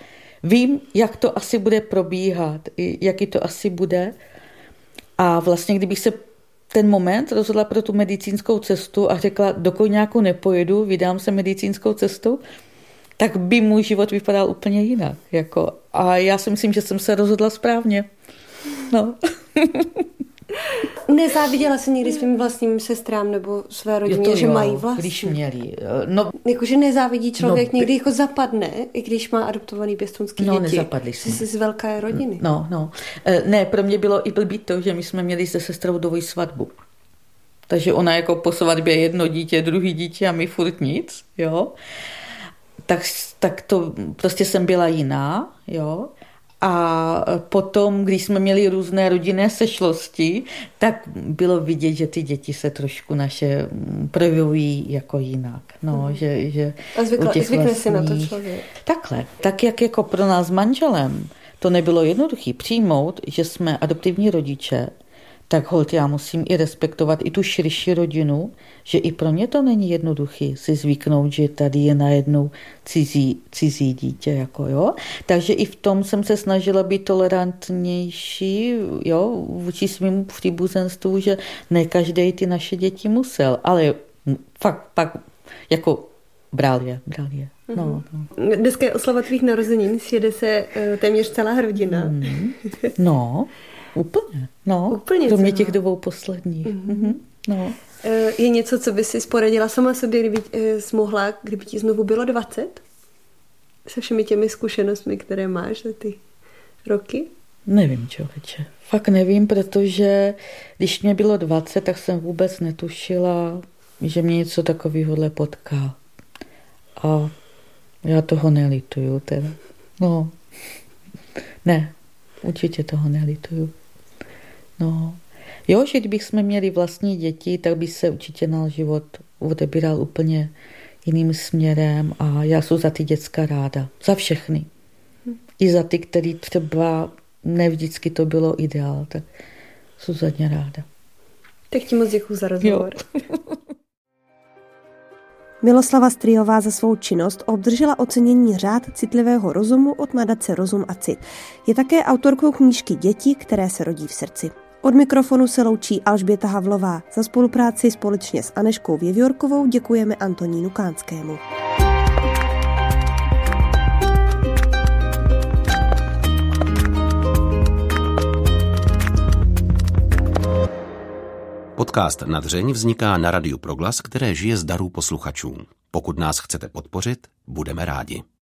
Vím, jak to asi bude probíhat, jaký to asi bude. A vlastně, kdybych se ten moment rozhodla pro tu medicínskou cestu a řekla, do Kojňáku nepojedu, vydám se medicínskou cestou, tak by můj život vypadal úplně jinak. Jako. A já si myslím, že jsem se rozhodla správně. No. Nezáviděla se někdy svým vlastním sestrám nebo své rodině, jo, že jo, mají vlastní? když měli. Eh, no, Jakože nezávidí člověk, no, někdy jako zapadne, i když má adoptovaný pěstonský no, děti. No, nezapadli jsme. Jsi z velké rodiny. No, no. Eh, ne, pro mě bylo i blbý to, že my jsme měli se sestrou dvojí svatbu. Takže ona jako po svatbě jedno dítě, druhý dítě a my furt nic, jo. Tak, tak to prostě jsem byla jiná, jo. A potom, když jsme měli různé rodinné sešlosti, tak bylo vidět, že ty děti se trošku naše projevují jako jinak. No, mm. že, že A zvykla, zvykne vlastních... si na to člověk. Takhle. Tak jak jako pro nás s manželem to nebylo jednoduché přijmout, že jsme adoptivní rodiče, tak hold já musím i respektovat i tu širší rodinu, že i pro ně to není jednoduchý si zvyknout, že tady je najednou cizí, cizí dítě. Jako, jo? Takže i v tom jsem se snažila být tolerantnější jo, vůči svým příbuzenstvu, že ne každý ty naše děti musel, ale fakt pak jako bral je, bral je. No, no. Dneska je oslava tvých narozenin, sjede se eh, téměř celá rodina. Mm. No, Úplně, no. Úplně Kromě těch dvou posledních. Mm-hmm. No. Eh, je něco, co by si sporadila sama sobě, kdyby eh, jsi mohla, kdyby ti znovu bylo 20? Se všemi těmi zkušenostmi, které máš za ty roky? Nevím, člověče. Fakt nevím, protože když mě bylo 20, tak jsem vůbec netušila, že mě něco takového potká. A já toho nelituju teda. No, ne, určitě toho nelituju. No, jo, že kdybych jsme měli vlastní děti, tak by se určitě náš život odebíral úplně jiným směrem a já jsem za ty děcka ráda. Za všechny. I za ty, který třeba ne vždycky to bylo ideál, tak jsem za ně ráda. Tak ti moc děkuji za rozhovor. Miloslava Striová za svou činnost obdržela ocenění řád citlivého rozumu od nadace Rozum a cit. Je také autorkou knížky Děti, které se rodí v srdci. Od mikrofonu se loučí Alžběta Havlová. Za spolupráci společně s Aneškou Věvjorkovou děkujeme Antonínu Kánskému. Podcast Nadřeň vzniká na Radiu Proglas, které žije z darů posluchačů. Pokud nás chcete podpořit, budeme rádi.